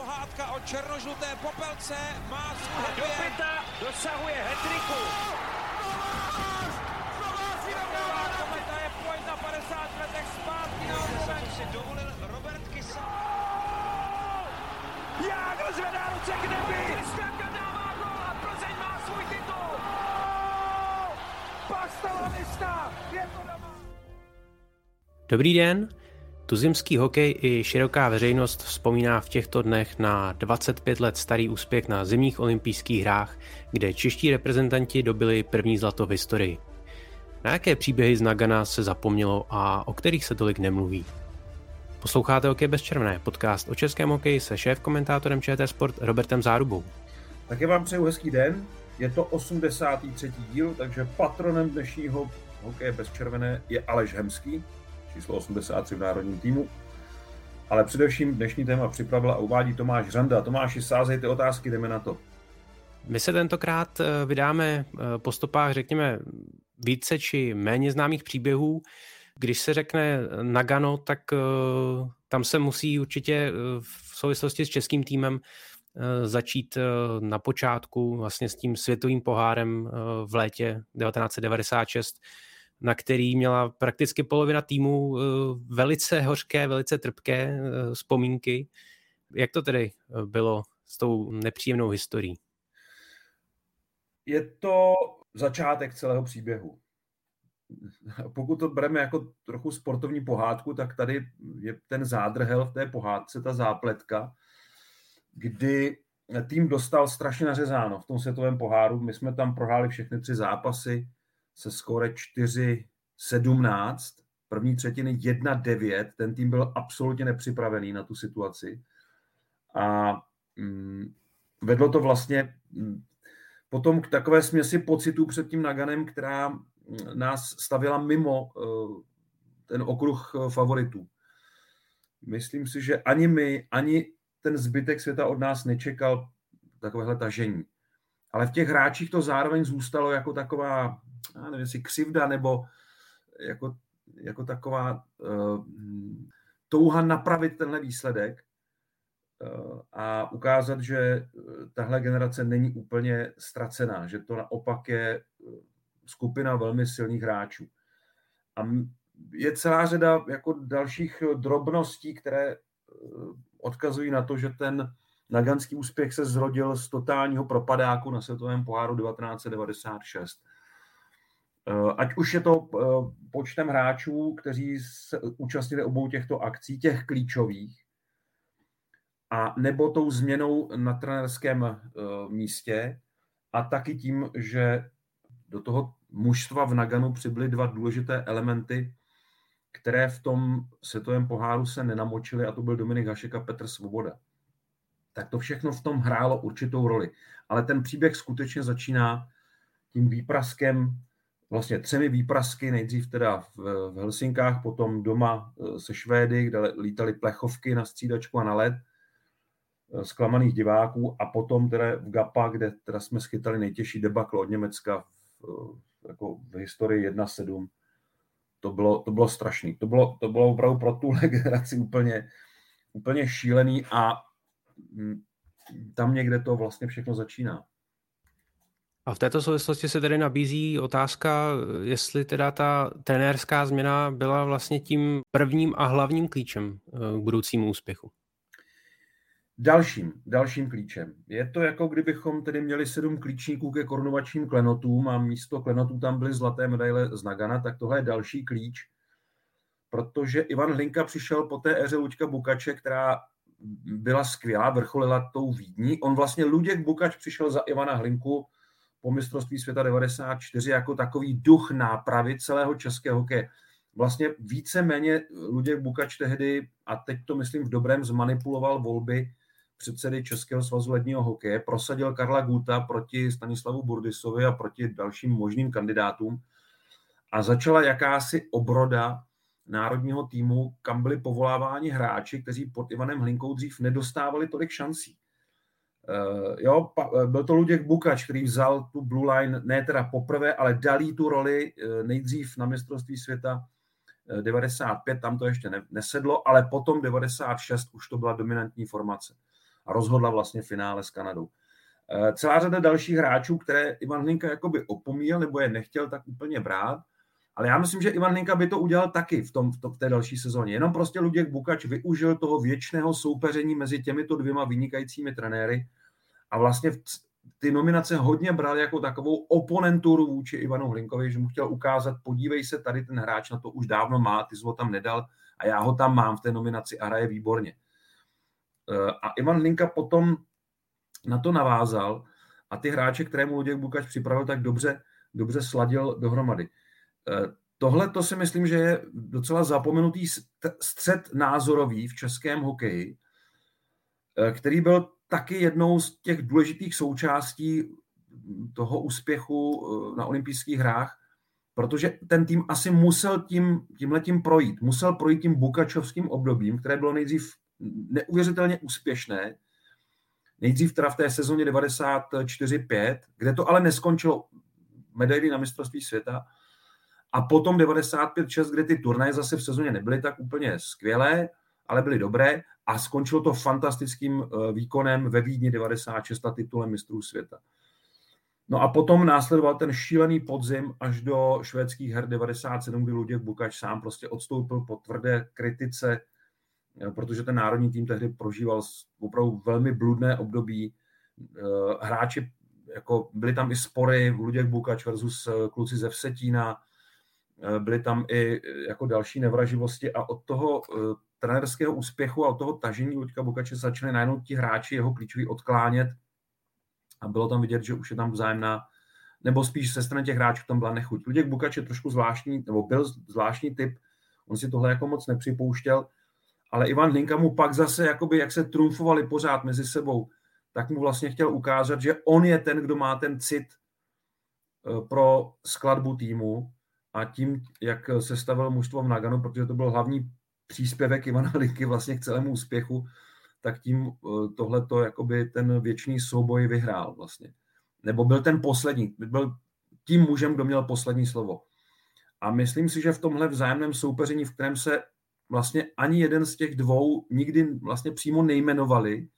pohádka o černožluté popelce má svůj Do pěta dosahuje hetriku. Kometa je pojď na 50 letech zpátky na si dovolil Robert Kysa. Jágr zvedá ruce k nebi. Kristianka dává gol a Plzeň má svůj titul. Pastalanista je to doma. Dobrý den. Tuzemský hokej i široká veřejnost vzpomíná v těchto dnech na 25 let starý úspěch na zimních olympijských hrách, kde čeští reprezentanti dobili první zlato v historii. Na jaké příběhy z Nagana se zapomnělo a o kterých se tolik nemluví? Posloucháte Hokej bez červené, podcast o českém hokeji se šéf-komentátorem ČT Sport Robertem Zárubou. Také vám přeju hezký den. Je to 83. díl, takže patronem dnešního hokeje bez červené je Aleš Hemský, číslo 83 v národním týmu. Ale především dnešní téma připravila a uvádí Tomáš Řanda. Tomáši, sázejte otázky, jdeme na to. My se tentokrát eh, vydáme eh, po stopách, řekněme, více či méně známých příběhů. Když se řekne Nagano, tak eh, tam se musí určitě v souvislosti s českým týmem začít na počátku vlastně s tím světovým pohárem v létě 1996, na který měla prakticky polovina týmu velice hořké, velice trpké vzpomínky. Jak to tedy bylo s tou nepříjemnou historií? Je to začátek celého příběhu. Pokud to bereme jako trochu sportovní pohádku, tak tady je ten zádrhel v té pohádce, ta zápletka, kdy tým dostal strašně nařezáno v tom světovém poháru. My jsme tam prohráli všechny tři zápasy se skore 4-17, první třetiny 1-9. Ten tým byl absolutně nepřipravený na tu situaci. A mm, vedlo to vlastně mm, potom k takové směsi pocitů před tím Naganem, která mm, nás stavila mimo uh, ten okruh uh, favoritů. Myslím si, že ani my, ani ten zbytek světa od nás nečekal takovéhle tažení. Ale v těch hráčích to zároveň zůstalo jako taková, nevím, jestli křivda, nebo jako, jako taková uh, touha napravit tenhle výsledek uh, a ukázat, že tahle generace není úplně ztracená, že to naopak je skupina velmi silných hráčů. A je celá řada jako dalších drobností, které odkazují na to, že ten naganský úspěch se zrodil z totálního propadáku na světovém poháru 1996. Eh, ať už je to eh, počtem hráčů, kteří se účastnili obou těchto akcí, těch klíčových, a nebo tou změnou na trenerském eh, místě a taky tím, že do toho mužstva v Naganu přibyly dva důležité elementy, které v tom světovém poháru se nenamočily, a to byl Dominik Hašek a Petr Svoboda. Tak to všechno v tom hrálo určitou roli. Ale ten příběh skutečně začíná tím výpraskem, vlastně třemi výprasky, nejdřív teda v, v Helsinkách, potom doma e, se Švédy, kde lítali plechovky na střídačku a na led, e, zklamaných diváků a potom teda v Gapa, kde teda jsme schytali nejtěžší debakl od Německa v, jako v historii 1-7 to bylo, to bylo strašný. To bylo, to bylo opravdu pro tuhle generaci úplně, úplně šílený a mm, tam někde to vlastně všechno začíná. A v této souvislosti se tedy nabízí otázka, jestli teda ta trenérská změna byla vlastně tím prvním a hlavním klíčem eh, k budoucímu úspěchu. Dalším, dalším klíčem. Je to jako kdybychom tedy měli sedm klíčníků ke korunovačním klenotům a místo klenotů tam byly zlaté medaile z Nagana, tak tohle je další klíč, protože Ivan Hlinka přišel po té éře Luďka Bukače, která byla skvělá, vrcholila tou Vídní. On vlastně Luděk Bukač přišel za Ivana Hlinku po mistrovství světa 94 jako takový duch nápravy celého českého hokeje. Vlastně více-méně Luděk Bukač tehdy, a teď to myslím v dobrém, zmanipuloval volby předsedy Českého svazu ledního hokeje, prosadil Karla Guta proti Stanislavu Burdisovi a proti dalším možným kandidátům a začala jakási obroda národního týmu, kam byli povoláváni hráči, kteří pod Ivanem Hlinkou dřív nedostávali tolik šancí. Uh, jo, pa, byl to Luděk Bukač, který vzal tu Blue Line ne teda poprvé, ale dalí tu roli uh, nejdřív na mistrovství světa 95, tam to ještě ne, nesedlo, ale potom 96 už to byla dominantní formace. a rozhodla vlastně finále s Kanadou. Eh, celá řada dalších hráčů, které Ivan Hlinka jakoby opomíjel nebo je nechtěl tak úplně brát, ale já myslím, že Ivan Hlinka by to udělal taky v, tom, v, to, v té další sezóně. Jenom prostě Luděk Bukač využil toho věčného soupeření mezi těmito dvěma vynikajícími trenéry a vlastně ty nominace hodně bral jako takovou oponenturu vůči Ivanu Hlinkovi, že mu chtěl ukázat, podívej se, tady ten hráč na to už dávno má, ty ho tam nedal a já ho tam mám v té nominaci a hraje výborně. Eh, a Ivan Hlinka potom na to navázal a ty hráče, kterému Luděk Bukač připravil, tak dobře, dobře sladil dohromady. Eh, tohle to si myslím, že je docela zapomenutý střed názorový v českém hokeji, eh, který byl taky jednou z těch důležitých součástí toho úspěchu eh, na olympijských hrách, protože ten tým asi musel tím, tímhletím projít. Musel projít tím bukačovským obdobím, které bylo nejdřív neuvěřitelně úspěšné, nejdřív teda v té sezóně 94-5, kde to ale neskončilo medaily na mistrovství světa, a potom 95-6, kde ty turnaje zase v sezóně nebyly tak úplně skvělé, ale byly dobré a skončilo to fantastickým eh, výkonem ve Vídni 96 a titulem mistrů světa. No a potom následoval ten šílený podzim až do švédských her 97, kdy Luděk Bukač sám prostě odstoupil po tvrdé kritice, eh, protože ten národní tým tehdy prožíval opravdu velmi bludné období. Eh, hráči, jako byly tam i spory, Luděk Bukač versus kluci ze Vsetína, byly tam i jako další nevraživosti a od toho trenerského úspěchu a od toho tažení Luďka Bukače začali najednou ti hráči jeho klíčoví odklánět a bylo tam vidět, že už je tam vzájemná, nebo spíš se strany těch hráčů tam byla nechuť. Luděk Bukač je trošku zvláštní, nebo byl zvláštní typ, on si tohle jako moc nepřipouštěl, ale Ivan Hlinka mu pak zase, jakoby, jak se trumfovali pořád mezi sebou, tak mu vlastně chtěl ukázat, že on je ten, kdo má ten cit eh, pro skladbu týmu a tím, jak se stavil mužstvo v Naganu, protože to byl hlavní příspěvek Ivana Linky vlastně k celému úspěchu, tak tím eh, tohleto jakoby ten věčný souboj vyhrál vlastně. Nebo byl ten poslední, byl tím mužem, kdo měl poslední slovo. A myslím si, že v tomhle vzájemném soupeření, v kterém se vlastně ani jeden z těch dvou nikdy vlastně přímo nejmenovali,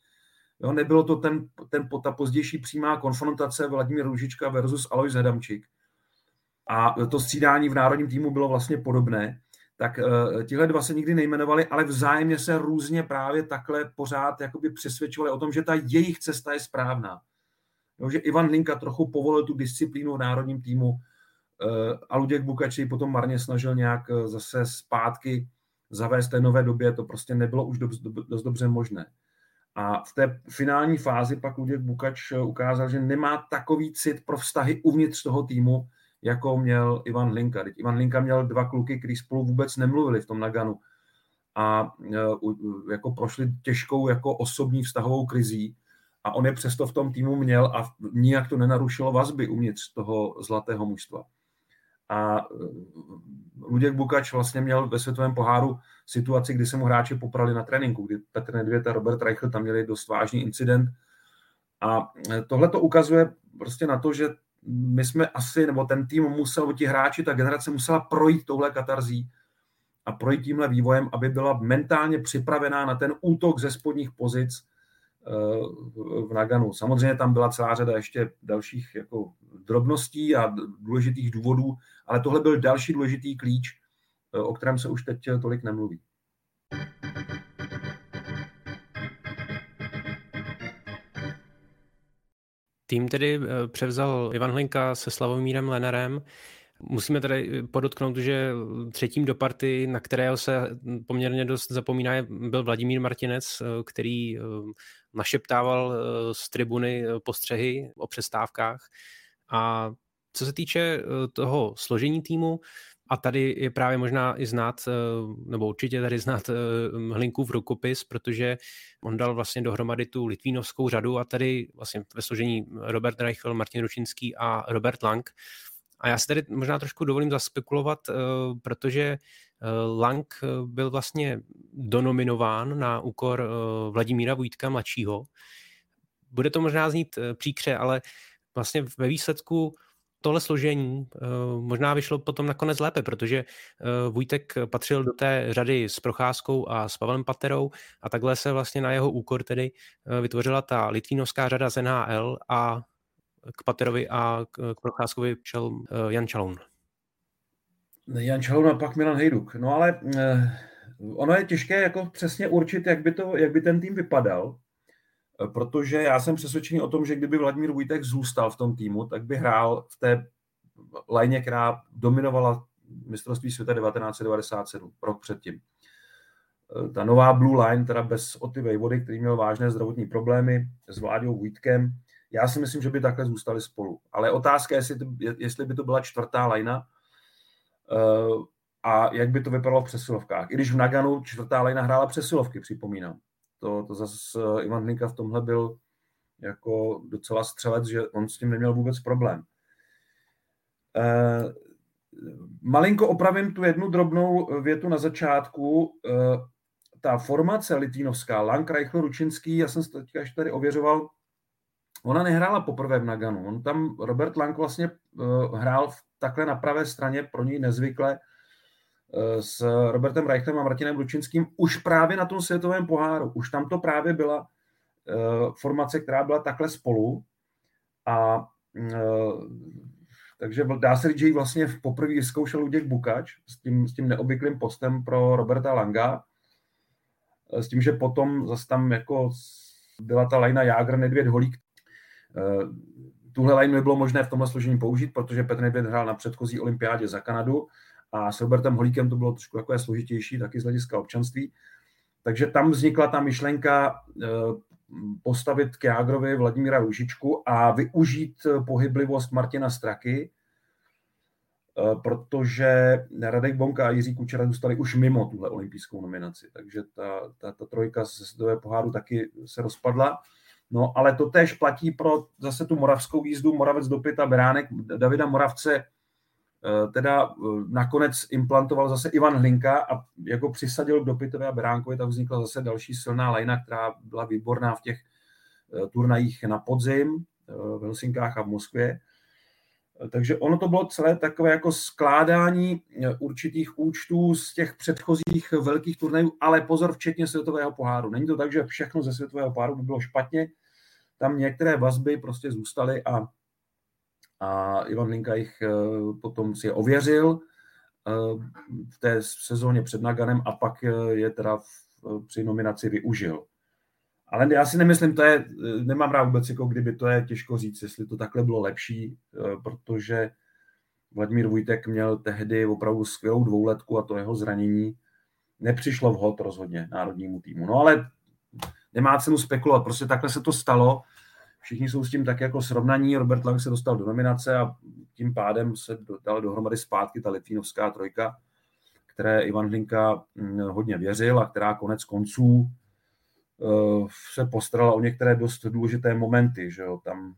jo, nebylo to ten, ten, ta pozdější přímá konfrontace Vladimír Růžička versus Alois Hedamčík. A to střídání v národním týmu bylo vlastně podobné tak uh, tihle dva se nikdy nejmenovali, ale vzájemně se různě právě takhle pořád jakoby přesvědčovali o tom, že ta jejich cesta je správná. Jo, že Ivan Linka trochu povolil tu disciplínu v národním týmu uh, a Luděk Bukač potom marně snažil nějak uh, zase zpátky zavést té nové době, to prostě nebylo už dost, dost dobře možné. A v té finální fázi pak Luděk Bukač ukázal, že nemá takový cit pro vztahy uvnitř toho týmu, jako měl Ivan Linka. Teď Ivan Linka měl dva kluky, kteří spolu vůbec nemluvili v tom Naganu a e, jako prošli těžkou jako osobní vztahovou krizí a on je přesto v tom týmu měl a nijak to nenarušilo vazby uvnitř toho zlatého mužstva. A e, Luděk Bukač vlastně měl ve světovém poháru situaci, kdy se mu hráči poprali na tréninku, kdy Petr Nedvěd a Robert Reichel tam měli dost vážný incident. A e, tohle to ukazuje prostě na to, že my jsme asi, nebo ten tým musel, ti hráči, ta generace musela projít touhle katarzí a projít tímhle vývojem, aby byla mentálně připravená na ten útok ze spodních pozic eh, v Naganu. Samozřejmě tam byla celá řada ještě dalších jako drobností a důležitých důvodů, ale tohle byl další důležitý klíč, eh, o kterém se už teď tolik nemluví. Tým tedy eh, převzal Ivan Hlinka se Slavomírem Lenarem. Musíme tedy podotknout, že třetím do party, na kterého se poměrně dost zapomíná, byl Vladimír Martinec, eh, který eh, našeptával z tribuny postřehy o přestávkách. A co se týče toho složení týmu, a tady je právě možná i znát, eh, nebo určitě tady znát eh, Hlinkův rukopis, protože on dal vlastně dohromady tu litvínovskou řadu a tady vlastně ve složení Robert Reichel, Martin Ručinský a Robert Lang. A já si tady možná trošku dovolím zaspekulovat, eh, protože Lang byl vlastně donominován na úkor Vladimíra Vojtka mladšího. Bude to možná znít příkře, ale vlastně ve výsledku tohle složení možná vyšlo potom nakonec lépe, protože Vujtek patřil do té řady s Procházkou a s Pavlem Paterou a takhle se vlastně na jeho úkor tedy vytvořila ta litvínovská řada z NHL a k Paterovi a k Procházkovi šel Jan Čaloun. Jan Čaloun a pak Milan Hejduk. No ale ono je těžké jako přesně určit, jak by, to, jak by ten tým vypadal, protože já jsem přesvědčený o tom, že kdyby Vladimír Vujtek zůstal v tom týmu, tak by hrál v té lajně, která dominovala mistrovství světa 1997, rok předtím. Ta nová Blue Line, teda bez Oty Vejvody, který měl vážné zdravotní problémy s Vláďou Vujtkem, já si myslím, že by takhle zůstali spolu. Ale otázka je, jestli, jestli by to byla čtvrtá lajna, a jak by to vypadalo v přesilovkách. I když v Naganu čtvrtá lejna hrála přesilovky, připomínám. To, to zase eh, Ivan Hlinka v tomhle byl jako docela střelec, že on s tím neměl vůbec problém. E, malinko opravím tu jednu drobnou větu na začátku. E, ta formace litínovská, Lank, Reichl, Ručinský, já jsem teďka ještě tady ověřoval, ona nehrála poprvé v Naganu. On tam, Robert Lank vlastně uh, hrál v, takhle na pravé straně, pro něj nezvykle, s Robertem Reichlem a Martinem Lučinským už právě na tom světovém poháru. Už tam to právě byla eh, formace, která byla takhle spolu a eh, takže dá se říct, že ji vlastně poprvé vyzkoušel Luděk Bukač s tím, s tím neobvyklým postem pro Roberta Langa, s tím, že potom zase tam jako byla ta lajna Jágr, Nedvěd, Holík. Tuhle lajnu nebylo možné v tomhle složení použít, protože Petr Nedvěd hrál na předchozí olympiádě za Kanadu a s Robertem Holíkem to bylo trošku takové složitější, taky z hlediska občanství. Takže tam vznikla ta myšlenka eh, postavit k Jágrovi Vladimíra Ružičku a využít pohyblivost Martina Straky, eh, protože Radek Bonka a Jiří Kučera zůstali už mimo tuhle olympijskou nominaci. Takže ta, ta, ta trojka ze světového poháru taky se rozpadla. No, ale to též platí pro zase tu moravskou jízdu Moravec do Pita Beránek Davida Moravce Eh, teda eh, nakonec implantoval zase Ivan Hlinka a jako přisadil k Dopitovi a Beránkovi, tak vznikla zase další silná lajna, která byla výborná v těch eh, turnajích na podzim v Helsinkách a v Moskvě. Takže ono to bylo celé takové jako skládání určitých účtů z těch předchozích velkých turnajů, ale pozor, včetně světového poháru. Není to tak, že všechno ze světového poháru by bylo špatně, tam některé vazby prostě zůstaly a a Ivan Linka jich eh, potom si je ověřil eh, v té sezóně před Naganem a pak eh, je teda v, při nominaci využil. Ale já si nemyslím, to je, nemám rád vůbec, jako kdyby to je těžko říct, jestli to takhle bylo lepší, protože Vladimír Vujtek měl tehdy opravdu skvělou dvouletku a to jeho zranění nepřišlo vhod rozhodně národnímu týmu. No ale nemá cenu spekulovat, prostě takhle se to stalo všichni jsou s tím tak jako srovnaní. Robert Lang se dostal do nominace a tím pádem se dala dohromady zpátky ta litvínovská trojka, které Ivan Hlinka mm, hodně věřil a která konec konců eh, se postarala o některé dost důležité momenty. Že jo? Tam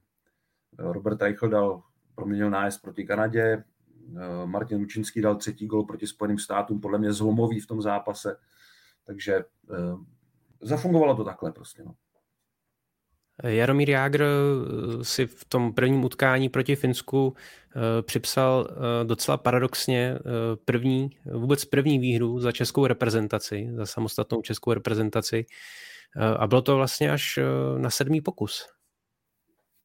eh, Robert Eichel dal, proměnil nájezd proti Kanadě, eh, Martin Lučinský dal třetí gol proti Spojeným státům, podle mě zlomový v tom zápase. Takže zafungovalo to takhle prostě. No. Jaromír Jágr eh, si v tom prvním utkání proti Finsku eh, připsal eh, docela paradoxně první, vůbec první výhru za českou reprezentaci, za samostatnou českou reprezentaci. A bylo to vlastně až na sedmý pokus.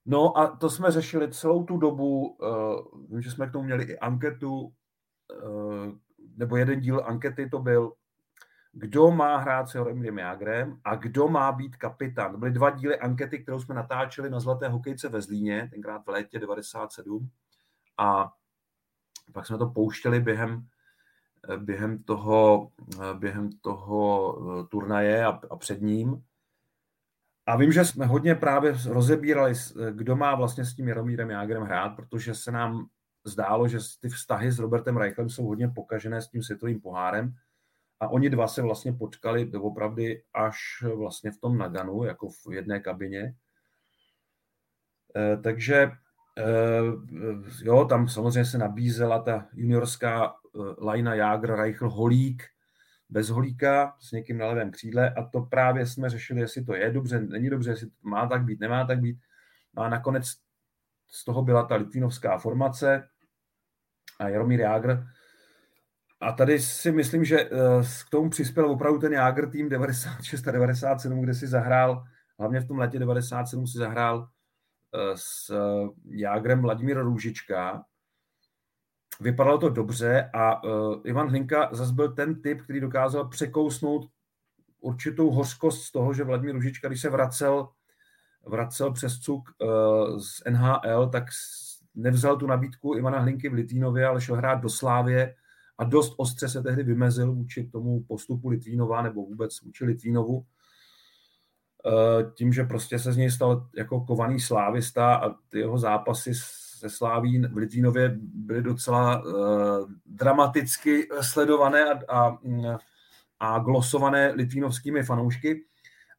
No a to jsme řešili celou tu dobu, vím, že jsme k tomu měli i anketu, nebo jeden díl ankety to byl, kdo má hrát s Jaromírem Jágrem a kdo má být kapitán. To byly dva díly ankety, kterou jsme natáčeli na Zlaté hokejce ve Zlíně, tenkrát v létě 97. A pak jsme to pouštěli během, během toho, během toho eh, turnaje a, a před ním. A vím, že jsme hodně právě rozebírali, kdo má vlastně s tím Jaromírem Jágrem hrát, protože se nám zdálo, že ty vztahy s Robertem Reichlem jsou hodně pokažené s tím světovým pohárem a oni dva se vlastně potkali doopravdy až vlastně v tom Naganu, jako v jedné kabině. E, takže e, jo, tam samozřejmě se nabízela ta juniorská e, lajna Jágr, Reichl, Holík, bez Holíka, s někým na levém křídle a to právě jsme řešili, jestli to je dobře, není dobře, jestli to má tak být, nemá tak být. No a nakonec z toho byla ta litvínovská formace a Jaromír Jágr. A tady si myslím, že eh, k tomu přispěl opravdu ten Jágr tým 96 a 97, kde si zahrál, hlavně v tom letě 97 si zahrál eh, s Jágrem Vladimír Růžička. Vypadalo to dobře a Ivan Hlinka zase byl ten typ, který dokázal překousnout určitou hořkost z toho, že Vladimír Růžička, když se vracel vracel přes cuk z NHL, tak nevzal tu nabídku Ivana Hlinky v Litvínově, ale šel hrát do Slávě a dost ostře se tehdy vymezil vůči tomu postupu Litvínova nebo vůbec vůči Litvínovu. Uh, tím, že prostě se z něj stal jako kovaný slávista a ty jeho zápasy se Sláví v Litvínově byly docela uh, dramaticky sledované a, a, a glosované litvínovskými fanoušky.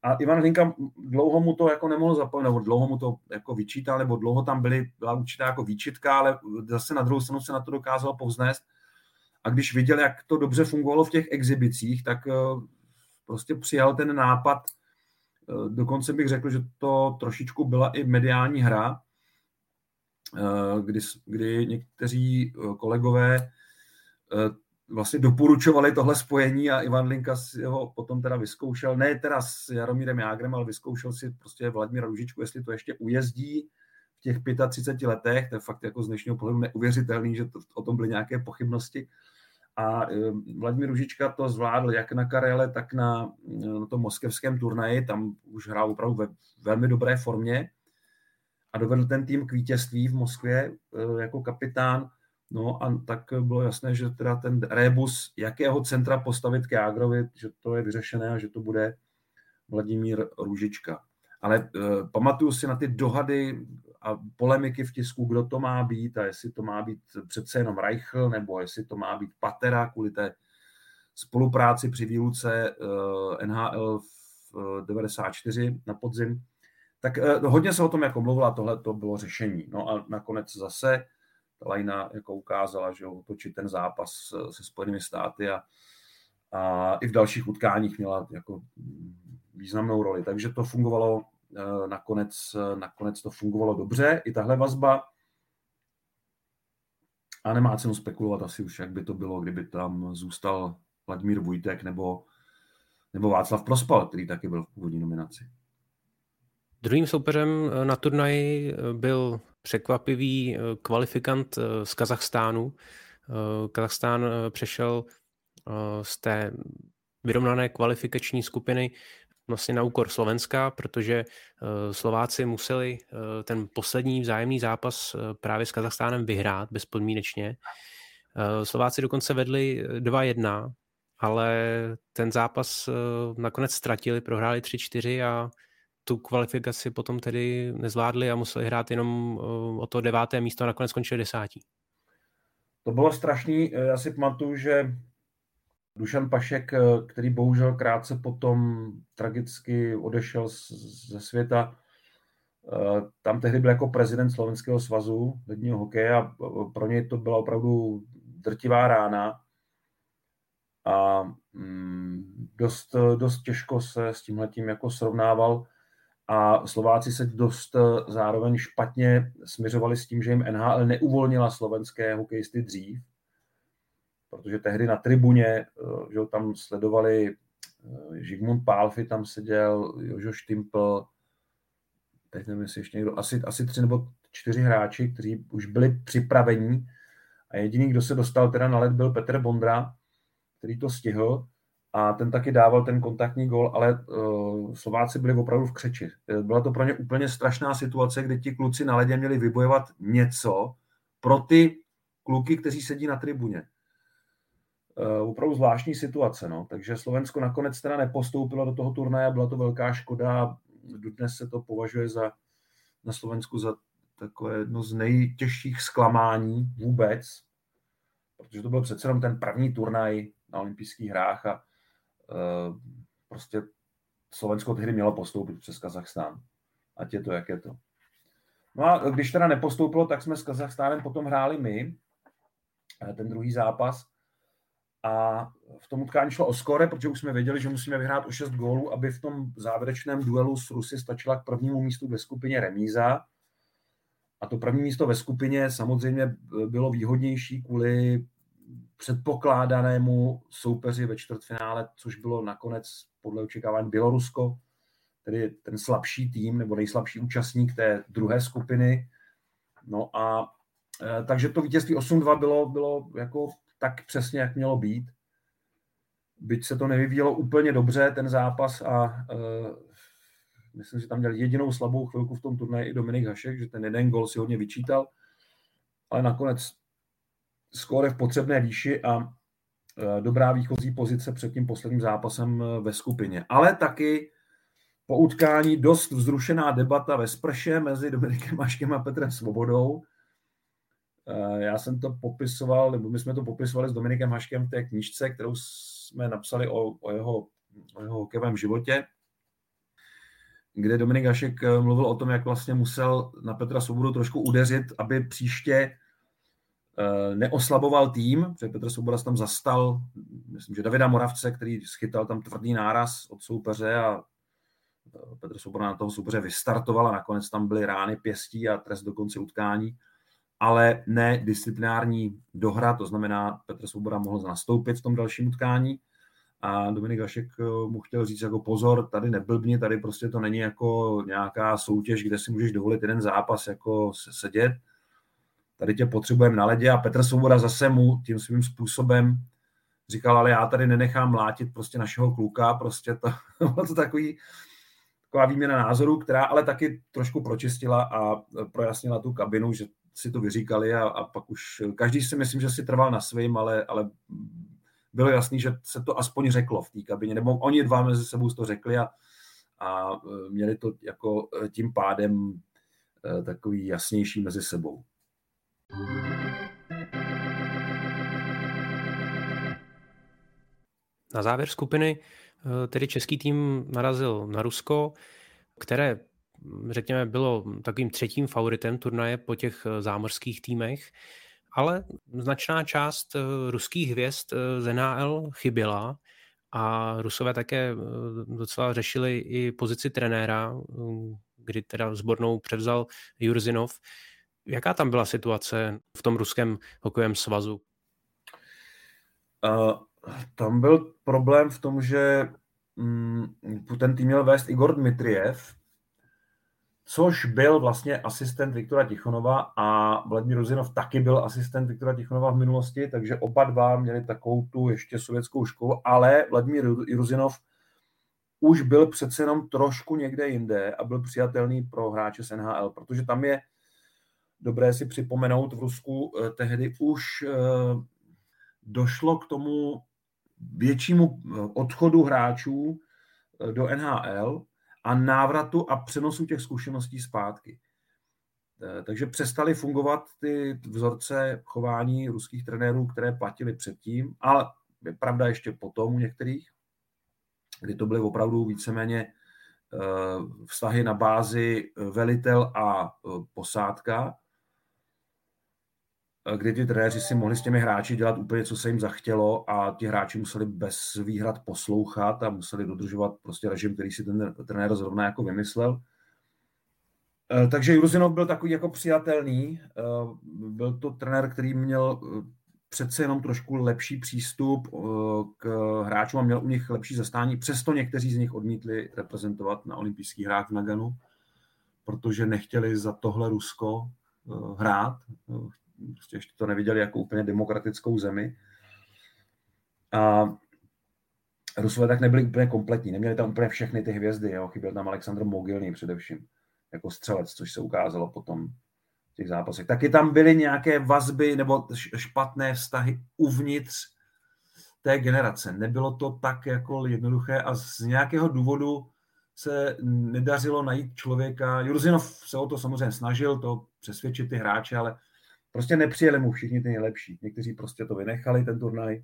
A Ivan Hlinka dlouho mu to jako nemohl zapomenout, nebo dlouho mu to jako vyčítal, nebo dlouho tam byly, byla určitá jako výčitka, ale zase na druhou stranu se na to dokázal povznést. A když viděl, jak to dobře fungovalo v těch exhibicích, tak eh, prostě přijal ten nápad. Eh, dokonce bych řekl, že to trošičku byla i mediální hra, eh, kdy, kdy někteří kolegové vlastně doporučovali tohle spojení a Ivan Linka si ho potom teda vyzkoušel, ne teda s Jaromírem Jágrem, ale vyzkoušel si prostě Vladimíra Ružičku, jestli to ještě ujezdí v těch 35 letech, to je fakt jako z dnešního pohledu neuvěřitelný, že to, o tom byly nějaké pochybnosti. A e, Vladimír Ružička to zvládl jak na Karele, tak na, na tom moskevském turnaji, tam už hrál opravdu ve velmi dobré formě a dovedl ten tým k vítězství v Moskvě e, jako kapitán No a tak bylo jasné, že teda ten rebus, jakého centra postavit k Jágrovi, že to je vyřešené a že to bude Vladimír Růžička. Ale e, pamatuju si na ty dohady a polemiky v tisku, kdo to má být a jestli to má být přece jenom Reichl, nebo jestli to má být Patera kvůli té spolupráci při výluce e, NHL v 94 na podzim. Tak e, hodně se o tom jako mluvila, tohle to bylo řešení. No a nakonec zase ta lajna jako ukázala, že otočit ten zápas se Spojenými státy a, a i v dalších utkáních měla jako významnou roli. Takže to fungovalo eh, nakonec, nakonec to fungovalo dobře, i tahle vazba. A nemá cenu spekulovat asi už, jak by to bylo, kdyby tam zůstal Vladimír Vujtek nebo, nebo Václav Prospal, který taky byl v původní nominaci. Druhým soupeřem eh, na turnaji eh, byl překvapivý eh, kvalifikant z Kazachstánu. Kazachstán přešel z té vyrovnané kvalifikační skupiny vlastně na úkor Slovenska, protože Slováci museli ten poslední vzájemný zápas právě s Kazachstánem vyhrát bezpodmínečně. Slováci dokonce vedli 2-1, ale ten zápas nakonec ztratili, prohráli 3-4 a tu kvalifikaci potom tedy nezvládli a museli hrát jenom eh, o to deváté místo a nakonec skončili desátí. To bylo strašný. Já si pamatuju, že Dušan Pašek, eh, který bohužel krátce potom tragicky odešel ze světa, eh, tam tehdy byl jako prezident Slovenského svazu ledního hokeje a pro něj to byla opravdu drtivá rána. A mm, dost, dost těžko se s tímhletím jako srovnával. A Slováci se dost eh, zároveň špatně směřovali s tím, že jim NHL neuvolnila slovenské hokejisty dřív, protože tehdy na tribuně, eh, že tam sledovali eh, Žigmund Pálfy tam seděl, Jožo Štimpl, teď nevím, jestli ještě někdo, asi, asi tři nebo čtyři hráči, kteří už byli připravení a jediný, kdo se dostal teda na led, byl Petr Bondra, který to stihl a ten taky dával ten kontaktní gol, ale uh, Slováci byli opravdu v křeči. Byla to pro ně úplně strašná situace, kdy ti kluci na ledě měli vybojovat něco pro ty kluky, kteří sedí na tribuně. Uh, opravdu zvláštní situace, no. Takže Slovensko nakonec teda nepostoupilo do toho turnaje, byla to velká škoda. Dnes se to považuje za, na Slovensku za takové jedno z nejtěžších zklamání vůbec, protože to byl přece jenom ten první turnaj na olympijských hrách a Eh, prostě Slovensko tehdy mělo postoupit přes Kazachstán. Ať je to, jak je to. No a když teda nepostoupilo, tak jsme s Kazachstánem potom hráli my, eh, ten druhý zápas. A v tom utkání šlo o skore, protože už jsme věděli, že musíme vyhrát o 6 gólů, aby v tom závěrečném duelu s Rusy stačila k prvnímu místu ve skupině remíza. A to první místo ve skupině samozřejmě bylo výhodnější kvůli předpokládanému soupeři ve čtvrtfinále, což bylo nakonec podle očekávání Bělorusko, tedy ten slabší tým nebo nejslabší účastník té druhé skupiny. No a e, takže to vítězství 8-2 bylo, bylo jako tak přesně, jak mělo být. Byť se to nevyvíjelo úplně dobře, ten zápas a e, myslím, že tam měl jedinou slabou chvilku v tom turnaji i Dominik Hašek, že ten jeden gol si hodně vyčítal, ale nakonec skóre v potřebné výši a e, dobrá výchozí pozice před tím posledním zápasem e, ve skupině. Ale taky po utkání dost vzrušená debata ve sprše mezi Dominikem Maškem a Petrem Svobodou. E, já jsem to popisoval, nebo my jsme to popisovali s Dominikem Haškem v té knižce, kterou jsme napsali o, o, jeho, o jeho hokejovém životě, kde Dominik Hašek mluvil o tom, jak vlastně musel na Petra Svobodu trošku udeřit, aby příště Eh, neoslaboval tým, protože Petr Svoboda tam zastal, myslím, že Davida Moravce, který schytal tam tvrdý náraz od soupeře a eh, Petr Svoboda na toho soupeře vystartoval a nakonec tam byly rány pěstí a trest do konce utkání, ale ne disciplinární dohra, to znamená, Petr Svoboda mohl nastoupit v tom dalším utkání a Dominik Hašek eh, mu chtěl říct jako pozor, tady neblbni, tady prostě to není jako nějaká soutěž, kde si můžeš dovolit jeden zápas jako sedět, tady tě potřebujeme na ledě a Petr Svoboda zase mu tím svým způsobem říkal, ale já tady nenechám mlátit prostě našeho kluka, prostě to bylo to takový, taková výměna názorů, která ale taky trošku pročistila a projasnila tu kabinu, že si to vyříkali a, a pak už každý si myslím, že si trval na svým, ale, ale bylo jasný, že se to aspoň řeklo v té kabině, nebo oni dva mezi sebou to řekli a, a měli to jako tím pádem eh, takový jasnější mezi sebou. Na závěr skupiny tedy český tým narazil na Rusko, které, řekněme, bylo takovým třetím favoritem turnaje po těch eh, zámořských týmech, ale značná část eh, ruských hvězd z NHL chyběla a Rusové také docela řešili i pozici trenéra, kdy teda zbornou převzal Jurzinov. Jaká tam byla situace v tom ruském hokejovém svazu? Uh, tam byl problém v tom, že um, ten tým měl vést Igor Dmitriev, což byl vlastně asistent Viktora Tichonova a Vladimír Ruzinov taky byl asistent Viktora Tichonova v minulosti, takže oba dva měli takovou tu ještě sovětskou školu, ale Vladimír Ruzinov už byl přece jenom trošku někde jinde a byl přijatelný pro hráče z NHL, protože tam je dobré si připomenout, v Rusku eh, tehdy už eh, došlo k tomu většímu eh, odchodu hráčů do NHL a návratu a přenosu těch zkušeností zpátky. Takže přestaly fungovat ty vzorce chování ruských trenérů, které platili předtím, ale je pravda ještě potom u některých, kdy to byly opravdu víceméně vztahy na bázi velitel a posádka, kdy ty trenéři si mohli s těmi hráči dělat úplně, co se jim zachtělo a ti hráči museli bez výhrad poslouchat a museli dodržovat prostě režim, který si ten trenér zrovna jako vymyslel. E, takže Juruzinov byl takový jako přijatelný. E, byl to trenér, který měl přece jenom trošku lepší přístup k hráčům a měl u nich lepší zastání. Přesto někteří z nich odmítli reprezentovat na olympijských hrách v Naganu, protože nechtěli za tohle Rusko hrát prostě ještě to neviděli jako úplně demokratickou zemi. A Rusové tak nebyli úplně kompletní, neměli tam úplně všechny ty hvězdy, jo. chyběl tam Aleksandr Mogilný především, jako střelec, což se ukázalo potom v těch zápasech. Taky tam byly nějaké vazby nebo špatné vztahy uvnitř té generace. Nebylo to tak jako jednoduché a z nějakého důvodu se nedařilo najít člověka. Jurzinov se o to samozřejmě snažil, to přesvědčit ty hráče, ale Prostě nepřijeli mu všichni ty nejlepší. Někteří prostě to vynechali, ten turnaj.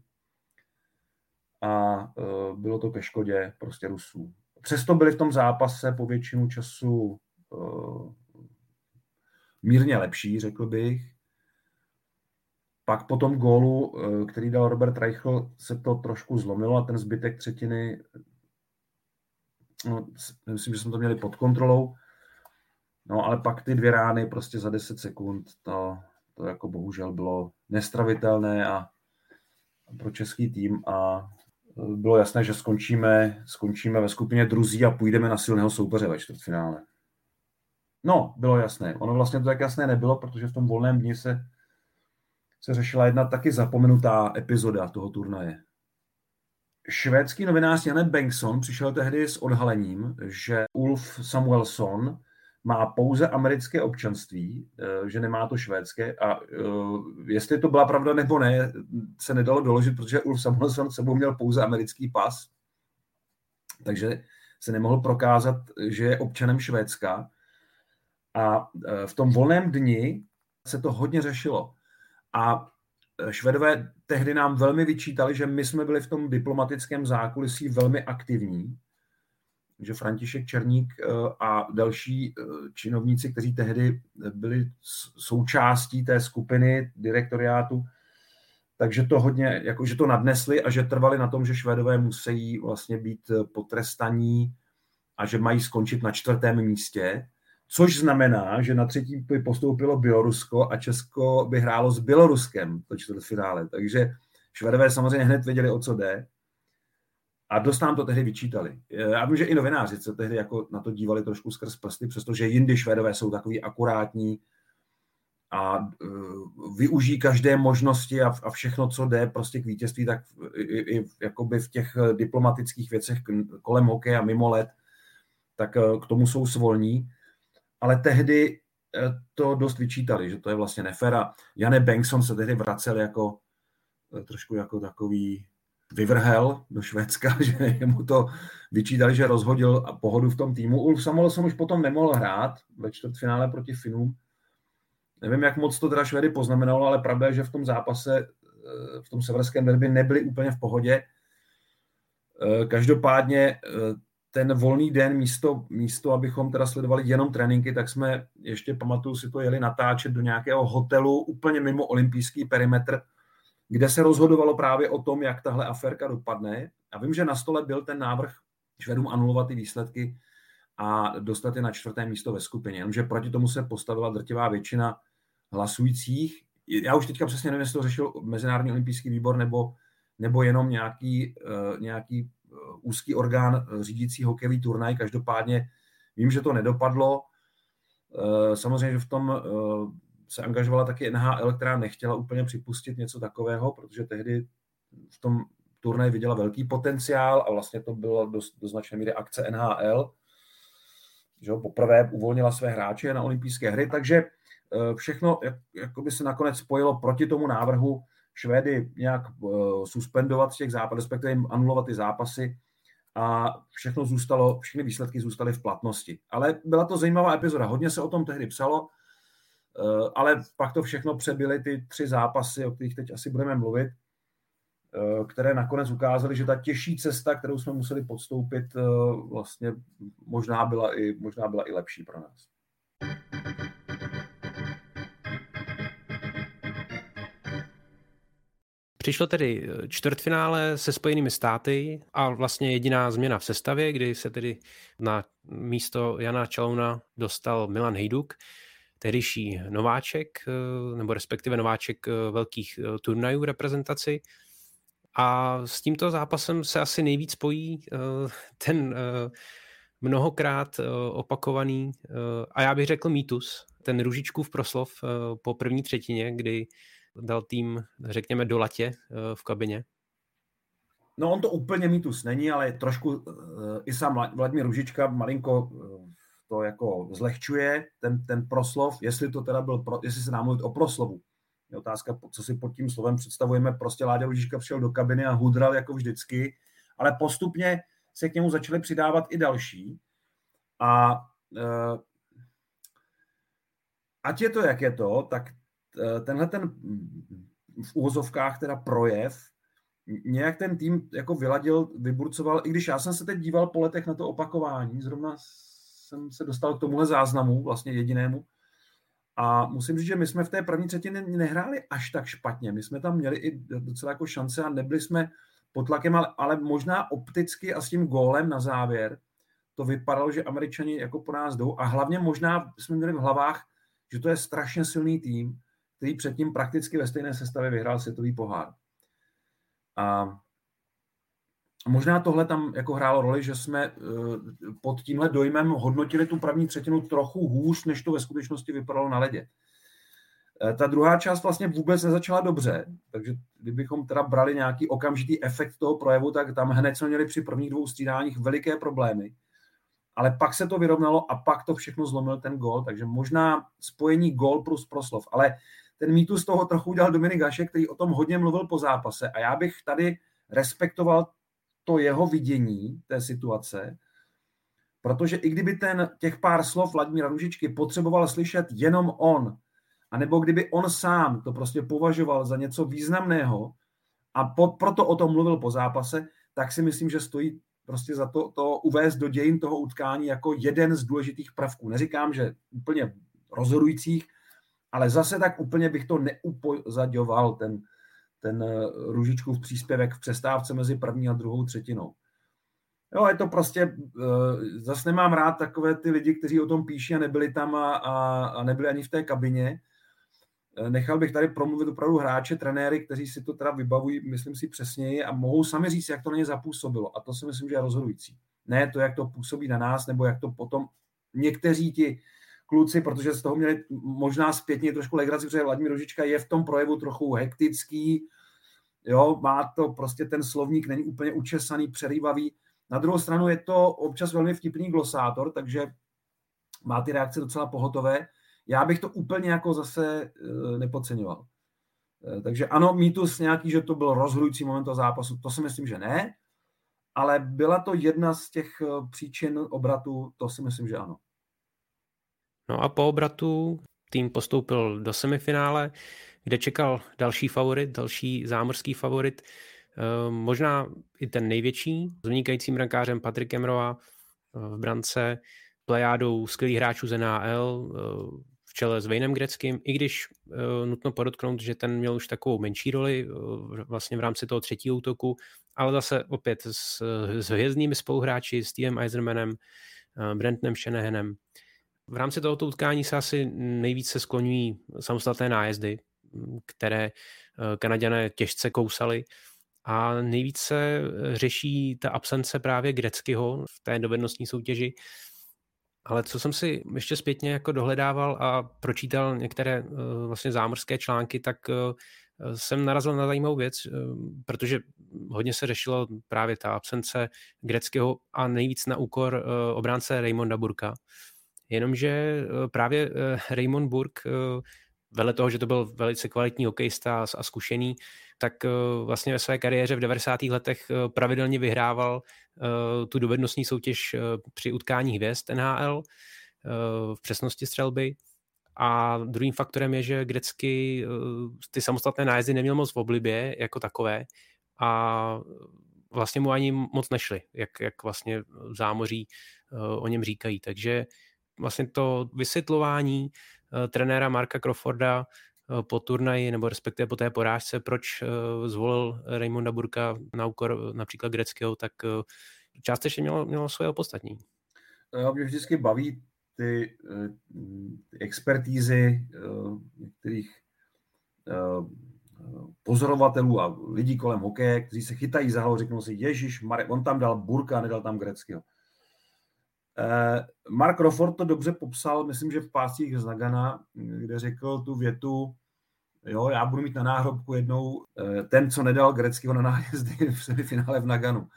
A uh, bylo to ke škodě prostě Rusů. Přesto byli v tom zápase po většinu času uh, mírně lepší, řekl bych. Pak po tom gólu, uh, který dal Robert Reichl, se to trošku zlomilo a ten zbytek třetiny, no, myslím, že jsme to měli pod kontrolou. No ale pak ty dvě rány prostě za 10 sekund, to, to jako bohužel bylo nestravitelné a pro český tým a bylo jasné, že skončíme, skončíme ve skupině druzí a půjdeme na silného soupeře ve čtvrtfinále. No, bylo jasné. Ono vlastně to tak jasné nebylo, protože v tom volném dni se, se řešila jedna taky zapomenutá epizoda toho turnaje. Švédský novinář Janet Bengtsson přišel tehdy s odhalením, že Ulf Samuelson má pouze americké občanství, eh, že nemá to švédské a eh, jestli to byla pravda nebo ne, se nedalo doložit, protože Ulf Samuelson sebou měl pouze americký pas, takže se nemohl prokázat, že je občanem Švédska. A eh, v tom volném dni se to hodně řešilo. A Švedové tehdy nám velmi vyčítali, že my jsme byli v tom diplomatickém zákulisí velmi aktivní, že František Černík eh, a další eh, činovníci, kteří tehdy byli součástí té skupiny direktoriátu, takže to hodně, jako, že to nadnesli a že trvali na tom, že Švédové musí vlastně být eh, potrestaní a že mají skončit na čtvrtém místě, což znamená, že na třetí by postoupilo Bělorusko a Česko by hrálo s Běloruskem to čtvrtfinále. Takže Švédové samozřejmě hned věděli, o co jde a dost nám to tehdy vyčítali. Já vím, že i novináři se tehdy jako na to dívali trošku skrz prsty, přestože jindy Švédové jsou takový akurátní a uh, využijí každé možnosti a, všechno, co jde prostě k vítězství, tak i, i jakoby v těch diplomatických věcech kolem hokeje a mimo let, tak k tomu jsou svolní. Ale tehdy to dost vyčítali, že to je vlastně nefér a Jane Bengtsson se tehdy vracel jako trošku jako takový vyvrhel do Švédska, že mu to vyčítali, že rozhodil a pohodu v tom týmu. Ulf Samuelsson už potom nemohl hrát ve čtvrtfinále proti Finům. Nevím, jak moc to teda Švedy poznamenalo, ale pravda je, že v tom zápase, eh, v tom severském derby nebyli úplně v pohodě. Eh, každopádně eh, ten volný den místo, místo, abychom teda sledovali jenom tréninky, tak jsme ještě, pamatuju si to, jeli natáčet do nějakého hotelu úplně mimo olympijský perimetr, kde se rozhodovalo právě o tom, jak tahle aférka dopadne. A vím, že na stole byl ten návrh Švedům anulovat ty výsledky a dostat je na čtvrté místo ve skupině. Jenomže proti tomu se postavila drtivá většina hlasujících. Já už teďka přesně nevím, jestli to řešil Mezinárodní olympijský výbor nebo, nebo jenom nějaký, uh, nějaký uh, úzký orgán řídící hokejový turnaj. Každopádně vím, že to nedopadlo. Samozřejmě, že v tom se angažovala taky NHL, která nechtěla úplně připustit něco takového, protože tehdy v tom turnaji viděla velký potenciál a vlastně to bylo do, do značné míry akce NHL, že ho poprvé uvolnila své hráče na olympijské hry, takže eh, všechno jak, jakoby se nakonec spojilo proti tomu návrhu Švédy nějak uh, suspendovat těch zápasů, respektive jim anulovat ty zápasy a všechno zůstalo, všechny výsledky zůstaly v platnosti. Ale byla to zajímavá epizoda, hodně se o tom tehdy psalo, ale pak to všechno přebyly ty tři zápasy, o kterých teď asi budeme mluvit, eh, které nakonec ukázaly, že ta těžší cesta, kterou jsme museli podstoupit, eh, vlastně možná byla i, možná byla i lepší pro nás. Přišlo tedy čtvrtfinále se Spojenými státy a vlastně jediná změna v sestavě, kdy se tedy na místo Jana Čalouna dostal Milan Hejduk tehdejší nováček, eh, nebo respektive nováček eh, velkých eh, turnajů reprezentaci. A s tímto zápasem se asi nejvíc spojí ten mnohokrát opakovaný, a já bych řekl mýtus, ten Ružičkův proslov po první třetině, kdy dal tým, řekněme, do latě v kabině. No on to úplně mýtus není, ale trošku i sám Vladimír Ružička malinko to jako zlehčuje, ten, ten proslov, jestli to teda byl, pro, jestli se nám mluvit o proslovu. Je otázka, co si pod tím slovem představujeme. Prostě Láďa Lužička přišel do kabiny a hudral jako vždycky, ale postupně se k němu začaly přidávat i další. A uh, ať je to, jak je to, tak uh, tenhle ten v úhozovkách teda projev nějak ten tým jako vyladil, vyburcoval, i když já jsem se teď díval po letech na to opakování, zrovna jsem se dostal k tomuhle záznamu, vlastně jedinému. A musím říct, že my jsme v té první třetině nehráli až tak špatně. My jsme tam měli i docela jako šance a nebyli jsme pod tlakem, ale, ale možná opticky a s tím gólem na závěr, to vypadalo, že američani jako po nás jdou a hlavně možná jsme měli v hlavách, že to je strašně silný tým, který předtím prakticky ve stejné sestavě vyhrál světový pohár. A možná tohle tam jako hrálo roli, že jsme eh, pod tímhle dojmem hodnotili tu první třetinu trochu hůř, než to ve skutečnosti vypadalo na ledě. Eh, ta druhá část vlastně vůbec nezačala dobře, takže kdybychom teda brali nějaký okamžitý efekt toho projevu, tak tam hned jsme měli při prvních dvou střídáních veliké problémy. Ale pak se to vyrovnalo a pak to všechno zlomil ten gol, takže možná spojení gol plus proslov. Ale ten mýtus toho trochu udělal Dominik Gašek, který o tom hodně mluvil po zápase a já bych tady respektoval to jeho vidění té situace, protože i kdyby ten těch pár slov Vladimíra Ružičky potřeboval slyšet jenom on, anebo kdyby on sám to prostě považoval za něco významného a po, proto o tom mluvil po zápase, tak si myslím, že stojí prostě za to, to uvést do dějin toho utkání jako jeden z důležitých prvků. Neříkám, že úplně rozhodujících, ale zase tak úplně bych to neupozaďoval, ten, ten eh, Ružičkův příspěvek v přestávce mezi první a druhou třetinou. Jo, je to prostě, uh, zase nemám rád takové ty lidi, kteří o tom píší a nebyli tam a, a, a nebyli ani v té kabině. Eh, nechal bych tady promluvit opravdu hráče, trenéry, kteří si to teda vybavují, myslím si přesněji a mohou sami říct, jak to na ně zapůsobilo. A to si myslím, že je rozhodující. Ne to, jak to působí na nás, nebo jak to potom někteří ti kluci, protože z toho měli možná zpětně trošku legraci, protože Vladimír Rožička je v tom projevu trochu hektický, jo, má to prostě ten slovník, není úplně učesaný, přerývavý. Na druhou stranu je to občas velmi vtipný glosátor, takže má ty reakce docela pohotové. Já bych to úplně jako zase e, nepodceňoval. E, takže ano, mýtus nějaký, že to byl rozhodující moment toho zápasu, to si myslím, že ne, ale byla to jedna z těch e, příčin obratu, to si myslím, že ano. No a po obratu tým postoupil do semifinále, kde čekal další favorit, další zámořský favorit, eh, možná i ten největší, s vynikajícím brankářem Patrikem Roa eh, v brance, plejádou skvělých hráčů z NHL, eh, v čele s Vejnem Greckým, i když nutno podotknout, že ten měl už takovou menší roli vlastně v rámci toho třetího útoku, ale zase opět s, s hvězdnými spoluhráči, Stevem Eisermanem, Brentonem Shanahanem, v rámci tohoto utkání se asi nejvíce skloňují samostatné nájezdy, které eh, Kanaděné těžce kousali a nejvíce eh, řeší ta absence právě Greckého v té dovednostní soutěži. Ale co jsem si ještě zpětně jako dohledával a pročítal některé eh, vlastně zámořské články, tak jsem narazil na zajímavou věc, protože hodně se řešilo právě ta absence Greckého a nejvíc na úkor obránce Raymonda Burka. Jenomže právě Raymond Burg, eh, vedle toho, že to byl velice kvalitní hokejista a zkušený, tak vlastně ve své kariéře v 90. letech pravidelně vyhrával tu dovednostní soutěž při utkání hvězd NHL v přesnosti střelby. A druhým faktorem je, že Grecky ty samostatné nájezdy neměl moc v oblibě jako takové a vlastně mu ani moc nešly, jak, jak vlastně v zámoří o něm říkají. Takže vlastně to vysvětlování trenéra Marka Crawforda uh, po turnaji, nebo respektive po té porážce, proč uh, zvolil Raymonda Burka na úkor například Greckého, tak částečně mělo, mělo svoje opodstatnění. Já mě vždycky baví ty, ty expertízy některých pozorovatelů a lidí kolem hokeje, kteří se chytají za hlavu, řeknou si, Ježíš, on tam dal Burka, nedal tam Greckého. Eh, Mark Crawford to dobře popsal, myslím, že v pásích z Nagana, kde řekl tu větu, jo, já budu mít na náhrobku jednou eh, ten, co nedal Greckého na nájezdy v semifinále v Naganu.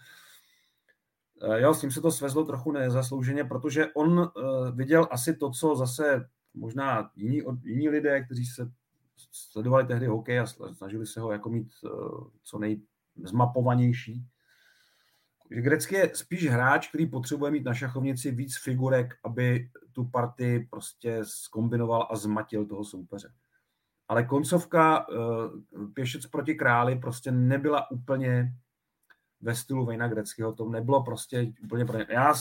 Eh, jo, s tím se to svezlo trochu nezaslouženě, protože on viděl asi to, co zase možná jiní, jiní lidé, kteří se sledovali tehdy hokej a snažili se ho jako mít co nejzmapovanější, že Grecky je spíš hráč, který potřebuje mít na šachovnici víc figurek, aby tu partii prostě skombinoval a zmatil toho soupeře. Ale koncovka uh, pěšec proti králi prostě nebyla úplně ve stylu Vejna Greckého, to nebylo prostě úplně pro ně. Já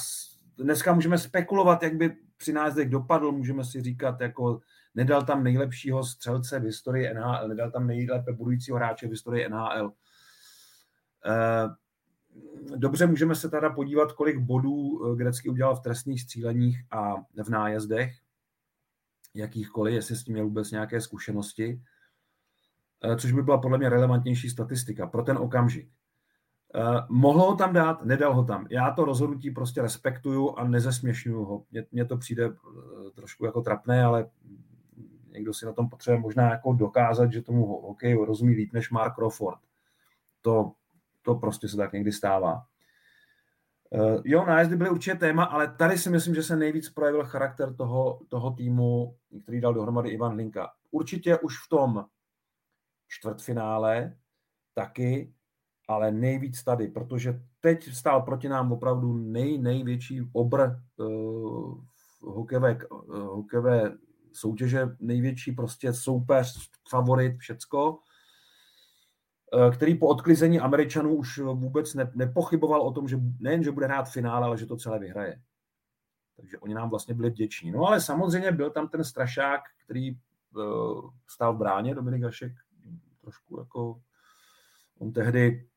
dneska můžeme spekulovat, jak by při nájezdech dopadl, můžeme si říkat, jako nedal tam nejlepšího střelce v historii NHL, nedal tam nejlépe budujícího hráče v historii NHL. Uh, dobře, můžeme se teda podívat, kolik bodů Grecky udělal v trestných stříleních a v nájezdech, jakýchkoliv, jestli s tím měl vůbec nějaké zkušenosti, což by byla podle mě relevantnější statistika pro ten okamžik. Uh, mohl ho tam dát, nedal ho tam. Já to rozhodnutí prostě respektuju a nezesměšňuju ho. Mně, to přijde trošku jako trapné, ale někdo si na tom potřebuje možná jako dokázat, že tomu hokej rozumí líp než Mark Crawford. To, to prostě se tak někdy stává. Uh, jo, nájezdy byly určitě téma, ale tady si myslím, že se nejvíc projevil charakter toho, toho týmu, který dal dohromady Ivan Linka. Určitě už v tom čtvrtfinále taky, ale nejvíc tady, protože teď stál proti nám opravdu nej, největší obr uh, hokejové, uh, soutěže, největší prostě soupeř, favorit, všecko, který po odklizení Američanů už vůbec ne, nepochyboval o tom, že nejen, že bude hrát finále, ale že to celé vyhraje. Takže oni nám vlastně byli vděční. No ale samozřejmě byl tam ten strašák, který uh, stál v bráně, Dominik Hašek, trošku jako on tehdy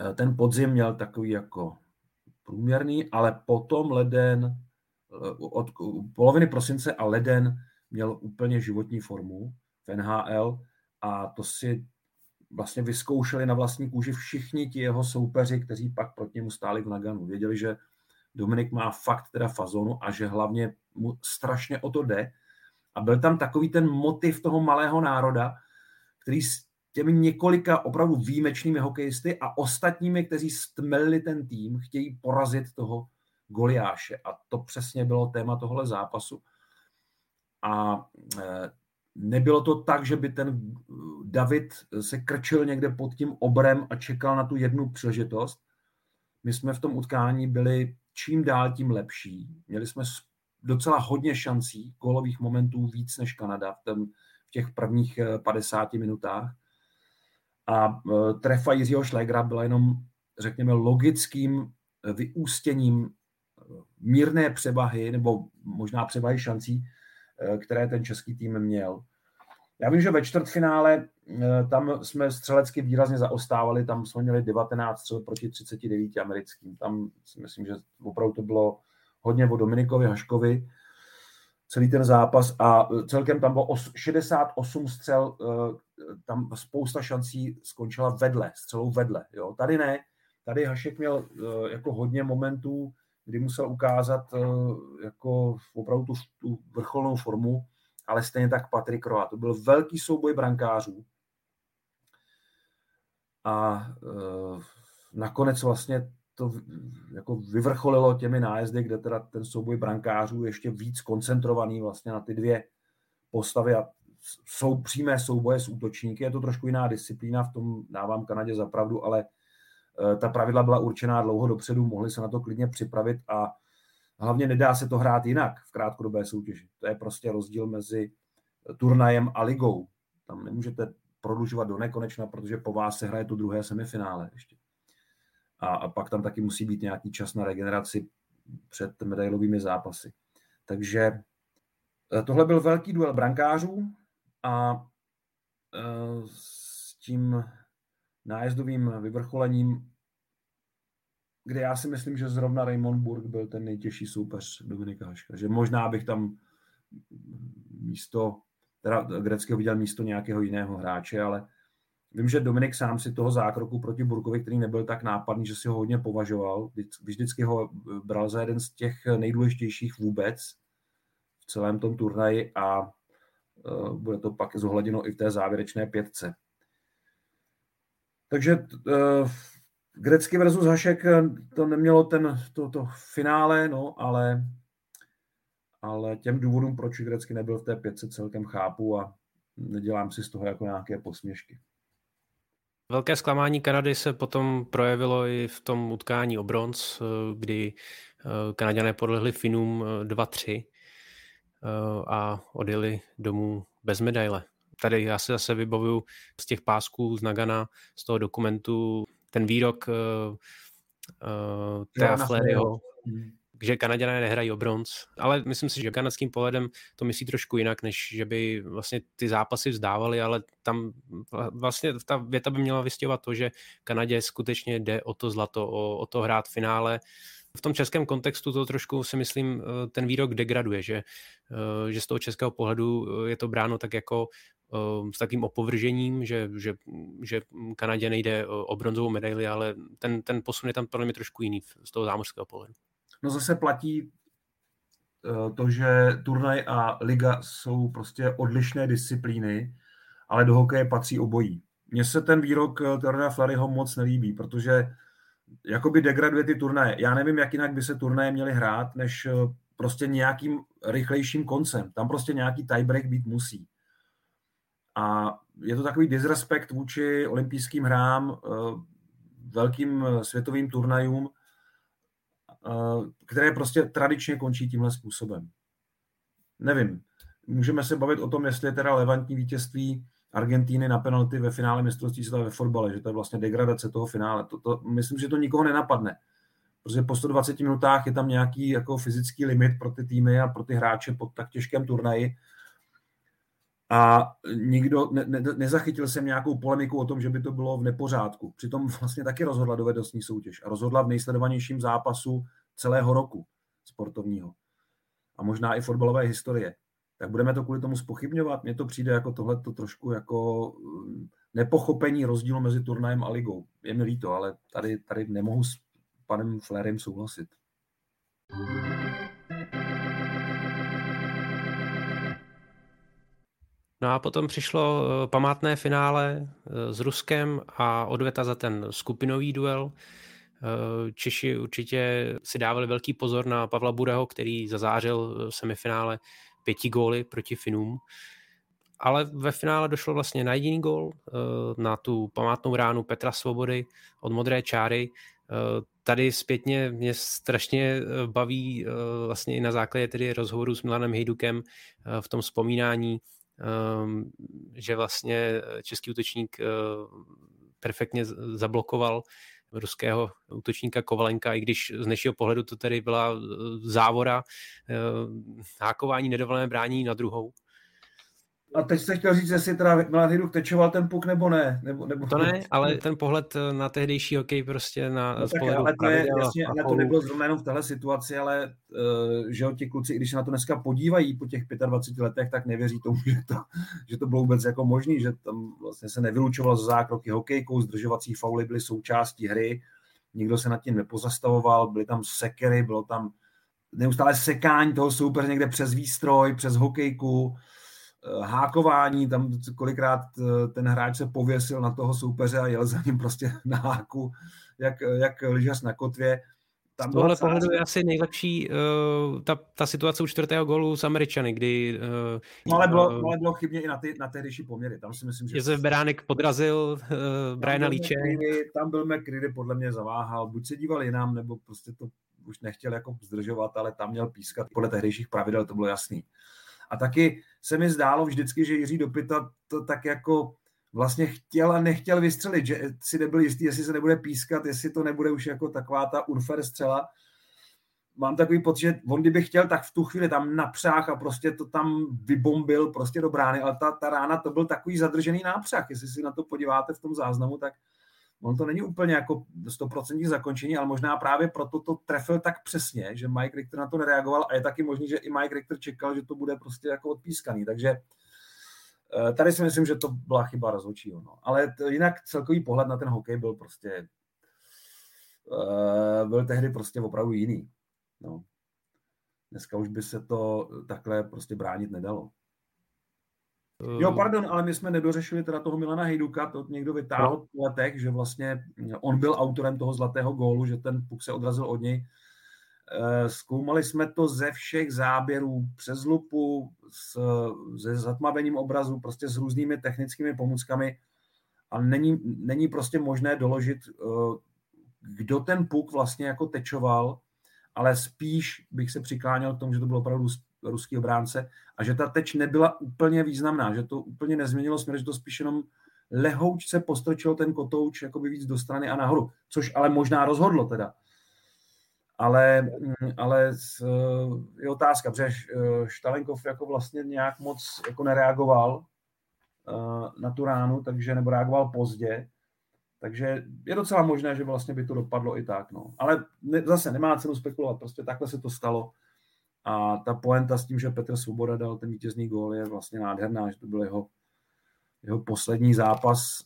Eh, ten podzim měl takový jako průměrný, ale potom leden, eh, od poloviny prosince a leden měl úplně životní formu v NHL a to si vlastně vyzkoušeli na vlastní kůži všichni ti jeho soupeři, kteří pak proti němu stáli v Naganu. Věděli, že Dominik má fakt teda fazonu a že hlavně mu strašně o to jde. A byl tam takový ten motiv toho malého národa, který těmi několika opravdu výjimečnými hokejisty a ostatními, kteří stmelili ten tým, chtějí porazit toho Goliáše. A to přesně bylo téma tohle zápasu. A e, nebylo to tak, že by ten David se krčil někde pod tím obrem a čekal na tu jednu příležitost. My jsme v tom utkání byli čím dál tím lepší. Měli jsme docela hodně šancí, golových momentů víc než Kanada v, v těch prvních 50 e, minutách a trefa Jiřího Šlegra byla jenom, řekněme, logickým vyústěním mírné převahy, nebo možná převahy šancí, které ten český tým měl. Já vím, že ve čtvrtfinále tam jsme střelecky výrazně zaostávali, tam jsme měli 19 střel proti 39 americkým. Tam si myslím, že opravdu to bylo hodně o Dominikovi Haškovi, celý ten zápas a celkem tam bylo 68 střel, tam spousta šancí skončila vedle, střelou vedle. Jo. Tady ne, tady Hašek měl jako hodně momentů, kdy musel ukázat jako opravdu tu, tu vrcholnou formu, ale stejně tak Patrik Roa. To byl velký souboj brankářů. A uh, nakonec vlastně to jako vyvrcholilo těmi nájezdy, kde teda ten souboj brankářů ještě víc koncentrovaný vlastně na ty dvě postavy a jsou přímé souboje s útočníky, je to trošku jiná disciplína, v tom dávám Kanadě za pravdu, ale eh, ta pravidla byla určená dlouho dopředu, mohli se na to klidně připravit a hlavně nedá se to hrát jinak v krátkodobé soutěži. To je prostě rozdíl mezi turnajem a ligou. Tam nemůžete prodlužovat do nekonečna, protože po vás se hraje to druhé semifinále ještě. A, a pak tam taky musí být nějaký čas na regeneraci před medailovými zápasy. Takže eh, tohle byl velký duel brankářů, a e, s tím nájezdovým vyvrcholením, kde já si myslím, že zrovna Raymond Burg byl ten nejtěžší soupeř Dominika Haška. Že možná bych tam místo, teda Greckého viděl místo nějakého jiného hráče, ale vím, že Dominik sám si toho zákroku proti Burkovi, který nebyl tak nápadný, že si ho hodně považoval, vždycky ho bral za jeden z těch nejdůležitějších vůbec v celém tom turnaji a Eh, bude to pak zohleděno i v té závěrečné pětce. Takže uh, Grecky versus Hašek eh, to nemělo ten, to, to finále, no, ale, ale těm důvodům, proč Grecky nebyl v té pětce, celkem chápu a nedělám si z toho jako nějaké posměšky. Velké zklamání Kanady se potom projevilo i v tom utkání o bronz, kdy Kanaděné podlehli Finům Eh, a odjeli domů bez medaile. Tady já se zase vybavuju z těch pásků z Nagana, z toho dokumentu, ten výrok uh, uh, Fleryho, že Kanaděné nehrají o bronz, ale myslím si, že kanadským pohledem to myslí trošku jinak, než že by vlastně ty zápasy vzdávali, ale tam vlastně ta věta by měla vystěhovat to, že Kanadě skutečně jde o to zlato, o, o to hrát v finále. V tom českém kontextu to trošku si myslím ten výrok degraduje, že, že z toho českého pohledu je to bráno tak jako s takým opovržením, že, že, že Kanadě nejde o bronzovou medaili, ale ten, ten posun je tam podle mě trošku jiný z toho zámořského pohledu. No zase platí eh, to, že turnaj a liga jsou prostě odlišné disciplíny, ale do hokeje patří obojí. Mně se ten výrok eh, Teodora Flaryho moc nelíbí, protože jakoby degraduje ty turnaje. Já nevím, jak jinak by se turnaje měly hrát, než eh, prostě nějakým rychlejším koncem. Tam prostě nějaký tiebreak být musí. A je to takový disrespekt vůči olympijským hrám, velkým světovým turnajům, Eh, které prostě tradičně končí tímhle způsobem. Nevím. Můžeme se bavit o tom, jestli je teda levantní vítězství Argentíny na penalty ve finále mistrovství světa ve fotbale, že to je vlastně degradace toho finále. To, to, myslím, že to nikoho nenapadne. Protože po 120 minutách je tam nějaký jako fyzický limit pro ty týmy a pro ty hráče pod tak těžkém turnaji, a nikdo, ne, ne, nezachytil jsem nějakou polemiku o tom, že by to bylo v nepořádku. Přitom vlastně taky rozhodla dovednostní soutěž a rozhodla v nejsledovanějším zápasu celého roku sportovního. A možná i fotbalové historie. Tak budeme to kvůli tomu spochybňovat? Mně to přijde jako tohle to trošku jako mm, nepochopení rozdílu mezi turnajem a ligou. Je mi líto, ale tady, tady nemohu s panem Flerem souhlasit. No a potom přišlo eh, památné finále eh, s Ruskem a odveta za ten skupinový duel. Eh, Češi určitě si dávali velký pozor na Pavla Bureho, který zazářil v semifinále pěti góly proti Finům. Ale ve finále došlo vlastně na jediný gól, na tu památnou ránu Petra Svobody od modré čáry. Tady zpětně mě strašně baví vlastně i na základě tedy rozhovoru s Milanem Hejdukem v tom vzpomínání, že vlastně český útočník eh, perfektně zablokoval ruského útočníka Kovalenka, i když z dnešního pohledu to tedy byla eh, závora, eh, hákování, nedovolené brání na druhou. A teď jste chtěl říct, jestli teda Milan Hyduk tečoval ten puk nebo ne? Nebo, nebo... To ne, ale ten pohled na tehdejší hokej prostě na no tak, ale to je, jasně, ale to nebylo zrovna jenom v téhle situaci, ale uh, že jo, ti kluci, když se na to dneska podívají po těch 25 letech, tak nevěří tomu, že to, že to bylo vůbec jako možný, že tam vlastně se nevylučovalo za zákroky hokejkou, zdržovací fauly byly součástí hry, nikdo se nad tím nepozastavoval, byly tam sekery, bylo tam neustále sekání toho soupeře někde přes výstroj, přes hokejku, Eh, hákování, tam kolikrát eh, ten hráč se pověsil na toho soupeře a jel za ním prostě na háku, jak, jak lyžař na kotvě. Tam Z tohle pohledu je asi nejlepší uh, ta, ta situace u čtvrtého gólu s Američany, kdy... Uh, no ale bylo, uh, ale bylo chybně i na, ty, na tehdejší poměry. Tam si myslím, že... Josef Beránek podrazil uh, Briana Líče. Tam byl McCready, podle mě zaváhal. Buď se díval jinam, nebo prostě to už nechtěl jako zdržovat, ale tam měl pískat. Podle tehdejších pravidel to bylo jasný. A taky se mi zdálo vždycky, že Jiří Dopita to tak jako vlastně chtěl a nechtěl vystřelit, že si nebyl jistý, jestli se nebude pískat, jestli to nebude už jako taková ta unfair střela. Mám takový pocit, že on kdyby chtěl, tak v tu chvíli tam napřách a prostě to tam vybombil prostě do brány, ale ta, ta rána to byl takový zadržený nápřah. Jestli si na to podíváte v tom záznamu, tak on to není úplně jako 100% zakončení, ale možná právě proto to trefil tak přesně, že Mike Richter na to nereagoval a je taky možný, že i Mike Richter čekal, že to bude prostě jako odpískaný, takže eh, tady si myslím, že to byla chyba rozhodčího. No. Ale to, jinak celkový pohled na ten hokej byl prostě uh, byl tehdy prostě opravdu jiný. No. Dneska už by se to takhle prostě bránit nedalo. Jo, pardon, ale my jsme nedořešili teda toho Milana Hejduka, to někdo vytáhl no. letech, že vlastně on byl autorem toho zlatého gólu, že ten puk se odrazil od něj. Eh, zkoumali jsme to ze všech záběrů, přes lupu, s, se zatmavením obrazu, prostě s různými technickými pomůckami a není, není prostě možné doložit, eh, kdo ten puk vlastně jako tečoval, ale spíš bych se přikláněl k tomu, že to bylo opravdu ruský obránce a že ta teč nebyla úplně významná, že to úplně nezměnilo směr, že to spíš jenom lehoučce postrčil ten kotouč jakoby víc do strany a nahoru, což ale možná rozhodlo teda. ale, mm, ale je otázka, protože Štalenkov jako vlastně nějak moc jako nereagoval na tu ránu, takže nebo reagoval pozdě, takže je docela možné, že vlastně by to dopadlo i tak. No. Ale ne, zase nemá cenu spekulovat, prostě takhle se to stalo. A ta poenta s tím, že Petr Svoboda dal ten vítězný gól, je vlastně nádherná, že to byl jeho, jeho poslední zápas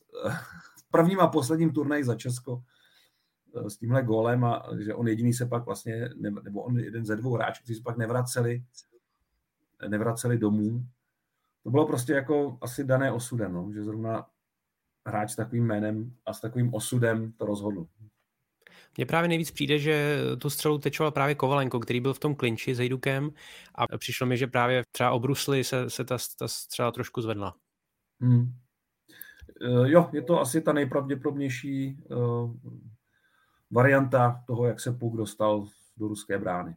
v prvním a posledním turnaji za Česko eh, s tímhle gólem a že on jediný se pak vlastně, nebo on jeden ze dvou hráčů, kteří se pak nevraceli, nevraceli domů. To bylo prostě jako asi dané osudem, no, že zrovna hráč s takovým jménem a s takovým osudem to rozhodl. Mně právě nejvíc přijde, že tu střelu tečoval právě Kovalenko, který byl v tom klinči s Hejdukem a přišlo mi, že právě třeba o Brusli se, se ta, ta střela trošku zvedla. Hmm. Uh, jo, je to asi ta nejpravděpodobnější uh, varianta toho, jak se Puk dostal do ruské brány.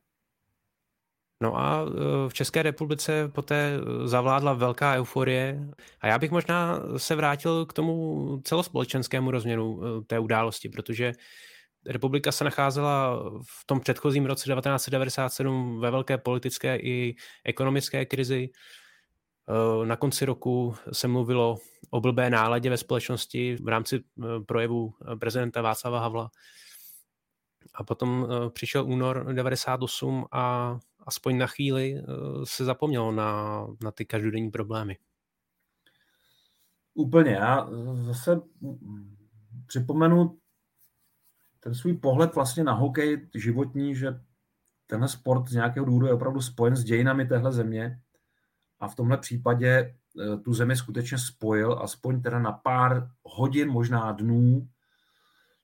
No a v České republice poté zavládla velká euforie a já bych možná se vrátil k tomu celospolečenskému rozměru té události, protože republika se nacházela v tom předchozím roce 1997 ve velké politické i ekonomické krizi. Na konci roku se mluvilo o blbé náladě ve společnosti v rámci projevu prezidenta Václava Havla. A potom přišel únor 98 a aspoň na chvíli se zapomnělo na, na ty každodenní problémy. Úplně. Já zase připomenu ten svůj pohled vlastně na hokej životní, že tenhle sport z nějakého důvodu je opravdu spojen s dějinami téhle země a v tomhle případě eh, tu zemi skutečně spojil, aspoň teda na pár hodin, možná dnů.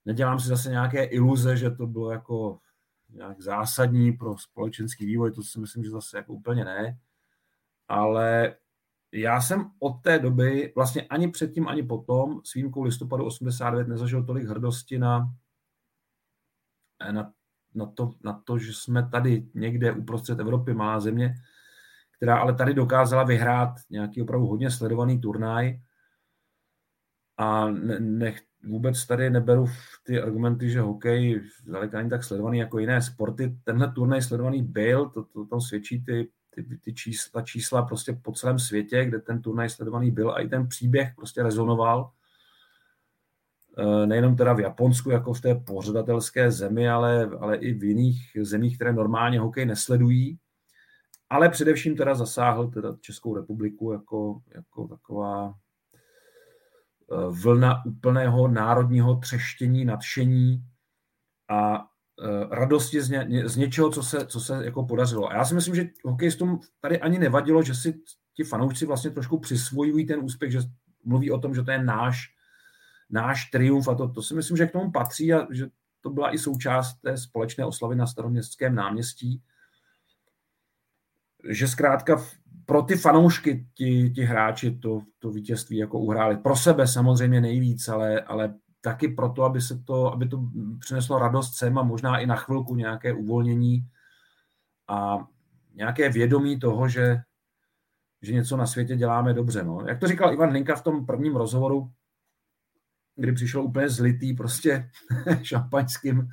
Nedělám si zase nějaké iluze, že to bylo jako nějak zásadní pro společenský vývoj, to si myslím, že zase jako úplně ne. Ale já jsem od té doby, vlastně ani předtím, ani potom, s výjimkou listopadu 89, nezažil tolik hrdosti na na, na, to, na to, že jsme tady někde uprostřed Evropy, malá země, která ale tady dokázala vyhrát nějaký opravdu hodně sledovaný turnaj a ne, ne, vůbec tady neberu ty argumenty, že hokej zdaleka ani tak sledovaný jako jiné sporty. Tenhle turnaj sledovaný byl, to, to tam svědčí ty, ty, ty čísla, čísla prostě po celém světě, kde ten turnaj sledovaný byl a i ten příběh prostě rezonoval. Eh, nejenom teda v Japonsku, jako v té pořadatelské zemi, ale, ale i v jiných zemích, které normálně hokej nesledují. Ale především teda zasáhl teda Českou republiku jako, jako taková eh, vlna úplného národního třeštění, nadšení a eh, radosti z, ně, z něčeho, co se, co se jako podařilo. A já si myslím, že hokejistům tady ani nevadilo, že si ti fanoušci vlastně trošku přisvojují ten úspěch, že mluví o tom, že to je náš náš triumf a to, to si myslím, že k tomu patří a že to byla i součást té společné oslavy na staroměstském náměstí, že zkrátka pro ty fanoušky ti, ti hráči to, to vítězství jako uhráli. Pro sebe samozřejmě nejvíc, ale, ale taky proto, aby, se to, aby to přineslo radost sem a možná i na chvilku nějaké uvolnění a nějaké vědomí toho, že, že něco na světě děláme dobře. No. Jak to říkal Ivan Linka v tom prvním rozhovoru, kdy přišel úplně zlitý prostě šampaňským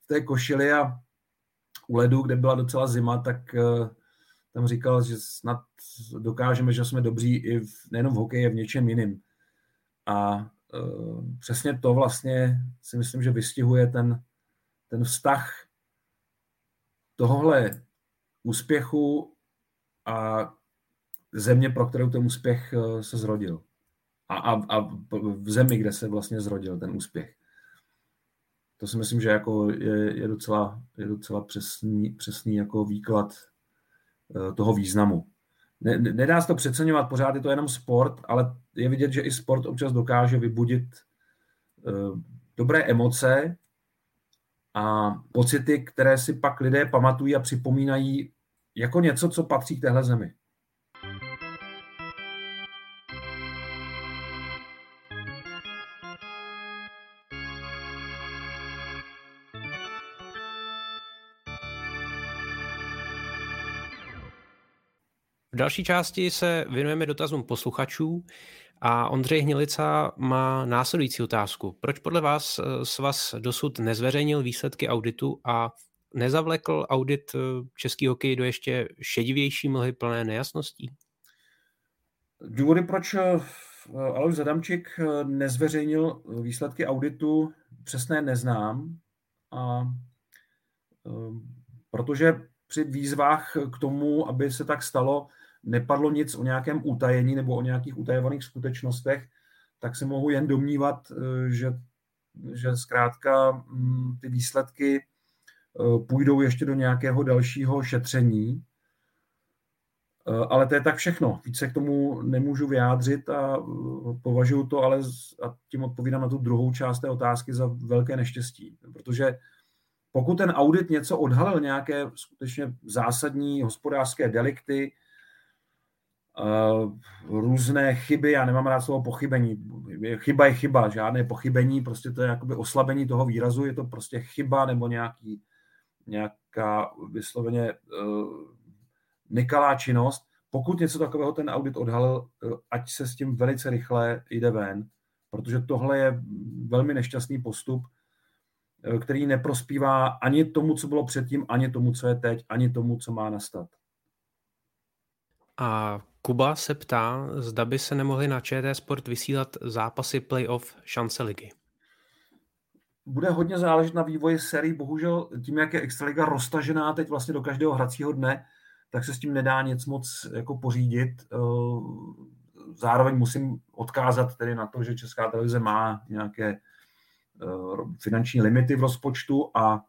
v té košili a u ledu, kde byla docela zima, tak uh, tam říkal, že snad dokážeme, že jsme dobří i v, nejenom v hokeji, v něčem jiným. A uh, přesně to vlastně si myslím, že vystihuje ten, ten vztah tohohle úspěchu a země, pro kterou ten úspěch uh, se zrodil a, a, a v zemi, kde se vlastně zrodil ten úspěch. To si myslím, že jako je, je, docela, je docela přesný, přesný jako výklad eh, toho významu. Ne, nedá se to přeceňovat, pořád je to jenom sport, ale je vidět, že i sport občas dokáže vybudit uh, dobré emoce a pocity, které si pak lidé pamatují a připomínají jako něco, co patří k téhle zemi. V další části se věnujeme dotazům posluchačů a Ondřej Hnilica má následující otázku. Proč podle vás eh, svaz dosud nezveřejnil výsledky auditu a nezavlekl audit český hokej do ještě šedivější mlhy plné nejasností? Důvody, proč Alois Zadamčík nezveřejnil výsledky auditu, přesné neznám. A, protože při výzvách k tomu, aby se tak stalo, nepadlo nic o nějakém utajení nebo o nějakých utajovaných skutečnostech, tak se mohu jen domnívat, eh, že, že zkrátka mm, ty výsledky eh, půjdou ještě do nějakého dalšího šetření. Eh, ale to je tak všechno. Více k tomu nemůžu vyjádřit a považuji to, ale a tím odpovídám na tu druhou část té otázky za velké neštěstí. Protože pokud ten audit něco odhalil, nějaké skutečně zásadní hospodářské delikty, různé chyby, já nemám rád slovo pochybení, chyba je chyba, žádné pochybení, prostě to je jakoby oslabení toho výrazu, je to prostě chyba nebo nějaký, nějaká vysloveně uh, nekalá činnost. Pokud něco takového ten audit odhalil, uh, ať se s tím velice rychle jde ven, protože tohle je velmi nešťastný postup, Eh, který neprospívá ani tomu, co bylo předtím, ani tomu, co je teď, ani tomu, co má nastat. A Kuba se ptá, zda by se nemohli na ČT Sport vysílat zápasy playoff šance ligy. Bude hodně záležet na vývoji sérii. Bohužel tím, jak je Extraliga roztažená teď vlastně do každého hracího dne, tak se s tím nedá nic moc jako pořídit. Eh, zároveň musím odkázat tedy na to, že Česká televize má nějaké Eh, finanční limity v rozpočtu a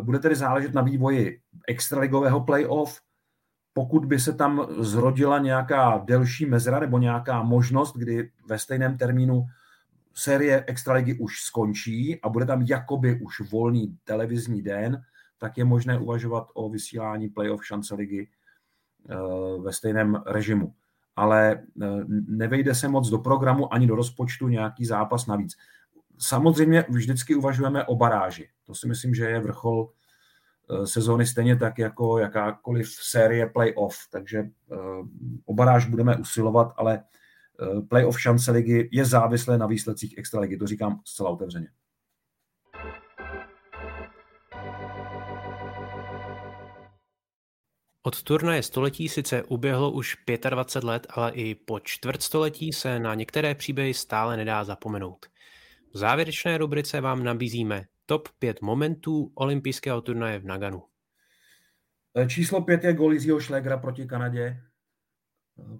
bude tedy záležet na vývoji extraligového playoff. Pokud by se tam zrodila nějaká delší mezera nebo nějaká možnost, kdy ve stejném termínu série extraligy už skončí a bude tam jakoby už volný televizní den, tak je možné uvažovat o vysílání playoff šance ligy eh, ve stejném režimu. Ale eh, nevejde se moc do programu ani do rozpočtu nějaký zápas navíc. Samozřejmě vždycky uvažujeme o baráži. To si myslím, že je vrchol sezóny stejně tak jako jakákoliv série playoff, takže eh, o baráž budeme usilovat, ale eh, playoff šance ligy je závislé na výsledcích extraligy, to říkám zcela otevřeně. Od turnaje století sice uběhlo už 25 let, ale i po čtvrtstoletí se na některé příběhy stále nedá zapomenout. V závěrečné rubrice vám nabízíme top 5 momentů olympijského turnaje v Naganu. E, číslo 5 je gol Jiřího Šlegra proti Kanadě. E,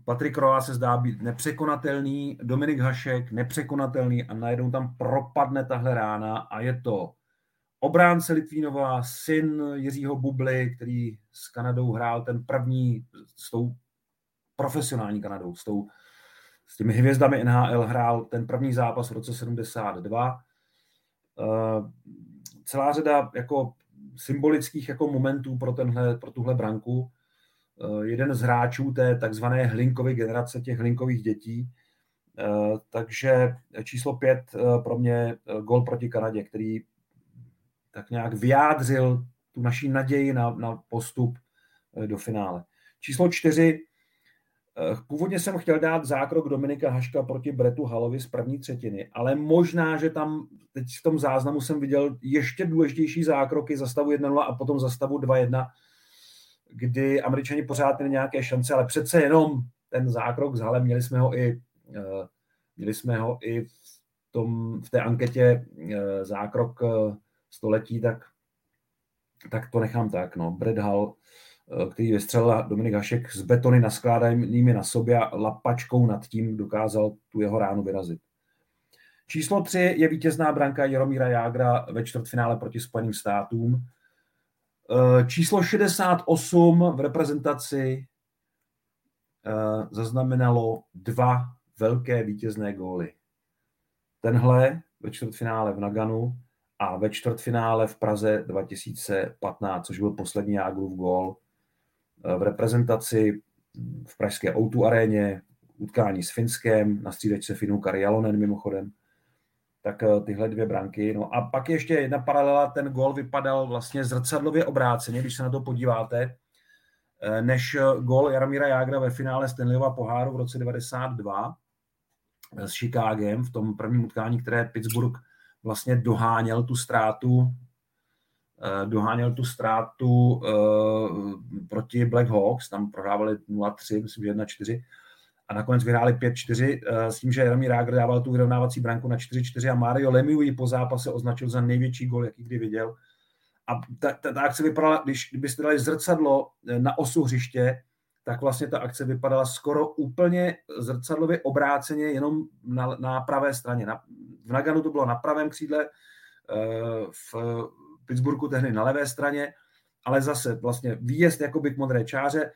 Patrik Roa se zdá být nepřekonatelný, Dominik Hašek nepřekonatelný a najednou tam propadne tahle rána a je to obránce Litvínova, syn Jiřího Bubly, který s Kanadou hrál ten první s tou profesionální Kanadou, s tou s těmi hvězdami NHL hrál ten první zápas v roce 72. Eh, celá řada jako symbolických jako momentů pro, tenhle, pro tuhle branku. Eh, jeden z hráčů té takzvané Hlinkové generace, těch Hlinkových dětí. Eh, takže číslo pět pro mě gol proti Kanadě, který tak nějak vyjádřil tu naší naději na, na postup do finále. Číslo čtyři původně jsem chtěl dát zákrok Dominika Haška proti Bretu Halovi z první třetiny, ale možná, že tam teď v tom záznamu jsem viděl ještě důležitější zákroky za stavu 1-0 a potom za stavu 2-1, kdy američani pořád měli nějaké šance, ale přece jenom ten zákrok s Halem, měli jsme ho i, eh, měli jsme ho i v, tom, v té anketě eh, zákrok století, tak, tak to nechám tak. No. Brett Hall Eh, který vystřelil Dominik Hašek s betony naskládanými na sobě a lapačkou nad tím dokázal tu jeho ránu vyrazit. Číslo 3 je vítězná branka Jaromíra Jágra ve čtvrtfinále proti Spojeným státům. Eh, číslo 68 v reprezentaci eh, zaznamenalo dva velké vítězné góly. Tenhle ve čtvrtfinále v Naganu a ve čtvrtfinále v Praze 2015, což byl poslední Jágrův gól Eh, v reprezentaci v pražské Outu aréně, utkání s Finskem, na střídačce Finu Kari Jalonen mimochodem, tak eh, tyhle dvě branky. No a pak ještě jedna paralela, ten gol vypadal vlastně zrcadlově obráceně, když se na to podíváte, eh, než gol Jaromíra Jágra ve finále Stanleyova poháru v roce 92 s Chicagem v tom prvním utkání, které Pittsburgh vlastně doháněl tu ztrátu doháněl tu ztrátu proti Black Hawks, tam prohrávali 0-3, myslím, že 1-4 a nakonec vyhráli 5-4 s tím, že Jaromír Rágr dával tu vyrovnávací branku na 4-4 a Mario Lemieux ji po zápase označil za největší gol, jaký kdy viděl. A ta, ta, ta akce vypadala, když kdybyste dali zrcadlo na osu hřiště, tak vlastně ta akce vypadala skoro úplně zrcadlově obráceně jenom na, na pravé straně. Na, v Naganu to bylo na pravém křídle, eh, v Pittsburghu tehdy na levé straně, ale zase vlastně výjezd jakoby k modré čáře, eh,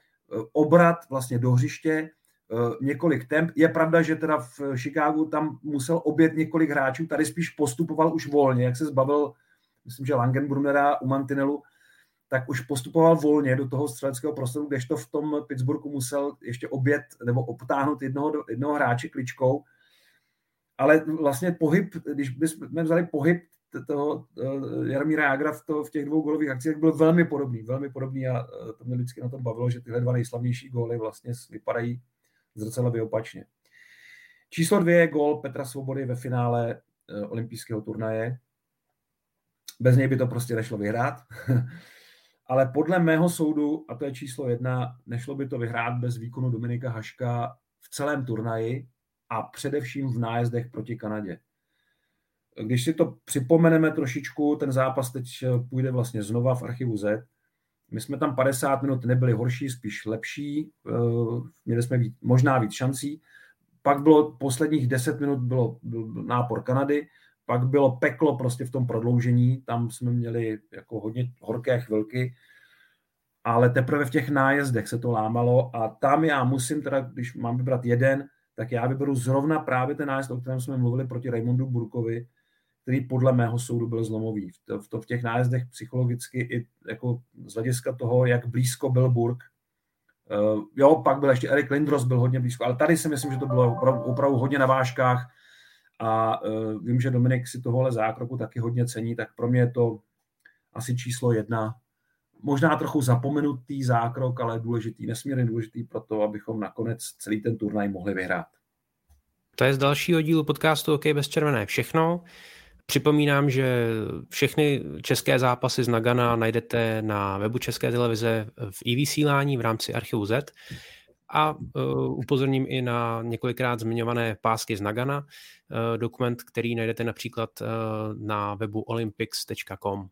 obrat vlastně do hřiště, eh, několik temp. Je pravda, že teda v Chicagu tam musel obět několik hráčů, tady spíš postupoval už volně, jak se zbavil, myslím, že Langenbrunera u Mantinelu, tak už postupoval volně do toho střeleckého prostoru, kdežto v tom Pittsburghu musel ještě obět nebo obtáhnout jednoho, jednoho hráče kličkou. Ale vlastně pohyb, když bychom vzali pohyb toho uh, Jaromíra Jágra v, to, v těch dvou golových akcích, byl velmi podobný, velmi podobný a uh, to mě vždycky na tom bavilo, že tyhle dva nejslavnější góly vlastně vypadají zrcadlově opačně. Číslo dvě je gól Petra Svobody ve finále uh, olympijského turnaje. Bez něj by to prostě nešlo vyhrát. ale podle mého soudu, a to je číslo jedna, nešlo by to vyhrát bez výkonu Dominika Haška v celém turnaji a především v nájezdech proti Kanadě. Když si to připomeneme trošičku, ten zápas teď půjde vlastně znova v archivu Z. My jsme tam 50 minut nebyli horší, spíš lepší, eh, měli jsme víc, možná víc šancí. Pak bylo posledních 10 minut bylo, byl nápor Kanady, pak bylo peklo prostě v tom prodloužení, tam jsme měli jako hodně horké chvilky, ale teprve v těch nájezdech se to lámalo a tam já musím teda, když mám vybrat jeden, tak já vyberu zrovna právě ten nájezd, o kterém jsme mluvili proti Raymondu Burkovi, který podle mého soudu byl zlomový. V, to, v, to, v těch nájezdech psychologicky i jako z hlediska toho, jak blízko byl Burk. Uh, jo, pak byl ještě Erik Lindros, byl hodně blízko, ale tady si myslím, že to bylo opravdu, opravdu hodně na vážkách a uh, vím, že Dominik si tohohle zákroku taky hodně cení, tak pro mě je to asi číslo jedna. Možná trochu zapomenutý zákrok, ale důležitý, nesmírně důležitý pro to, abychom nakonec celý ten turnaj mohli vyhrát. To je z dalšího dílu podcastu OK bez červené všechno. Připomínám, že všechny české zápasy z Nagana najdete na webu České televize v e-vysílání v rámci Archivu Z a uh, upozorním i na několikrát zmiňované pásky z Nagana, uh, dokument, který najdete například uh, na webu olympics.com.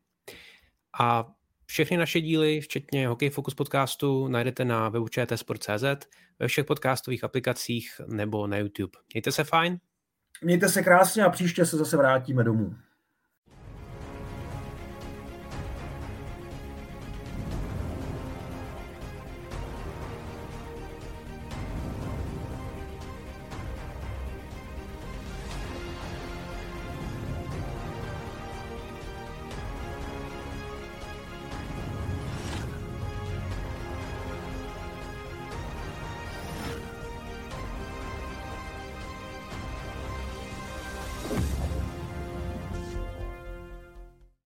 A všechny naše díly, včetně Hokej Focus podcastu, najdete na webu čtsport.cz, ve všech podcastových aplikacích nebo na YouTube. Mějte se fajn. Mějte se krásně a příště se zase vrátíme domů.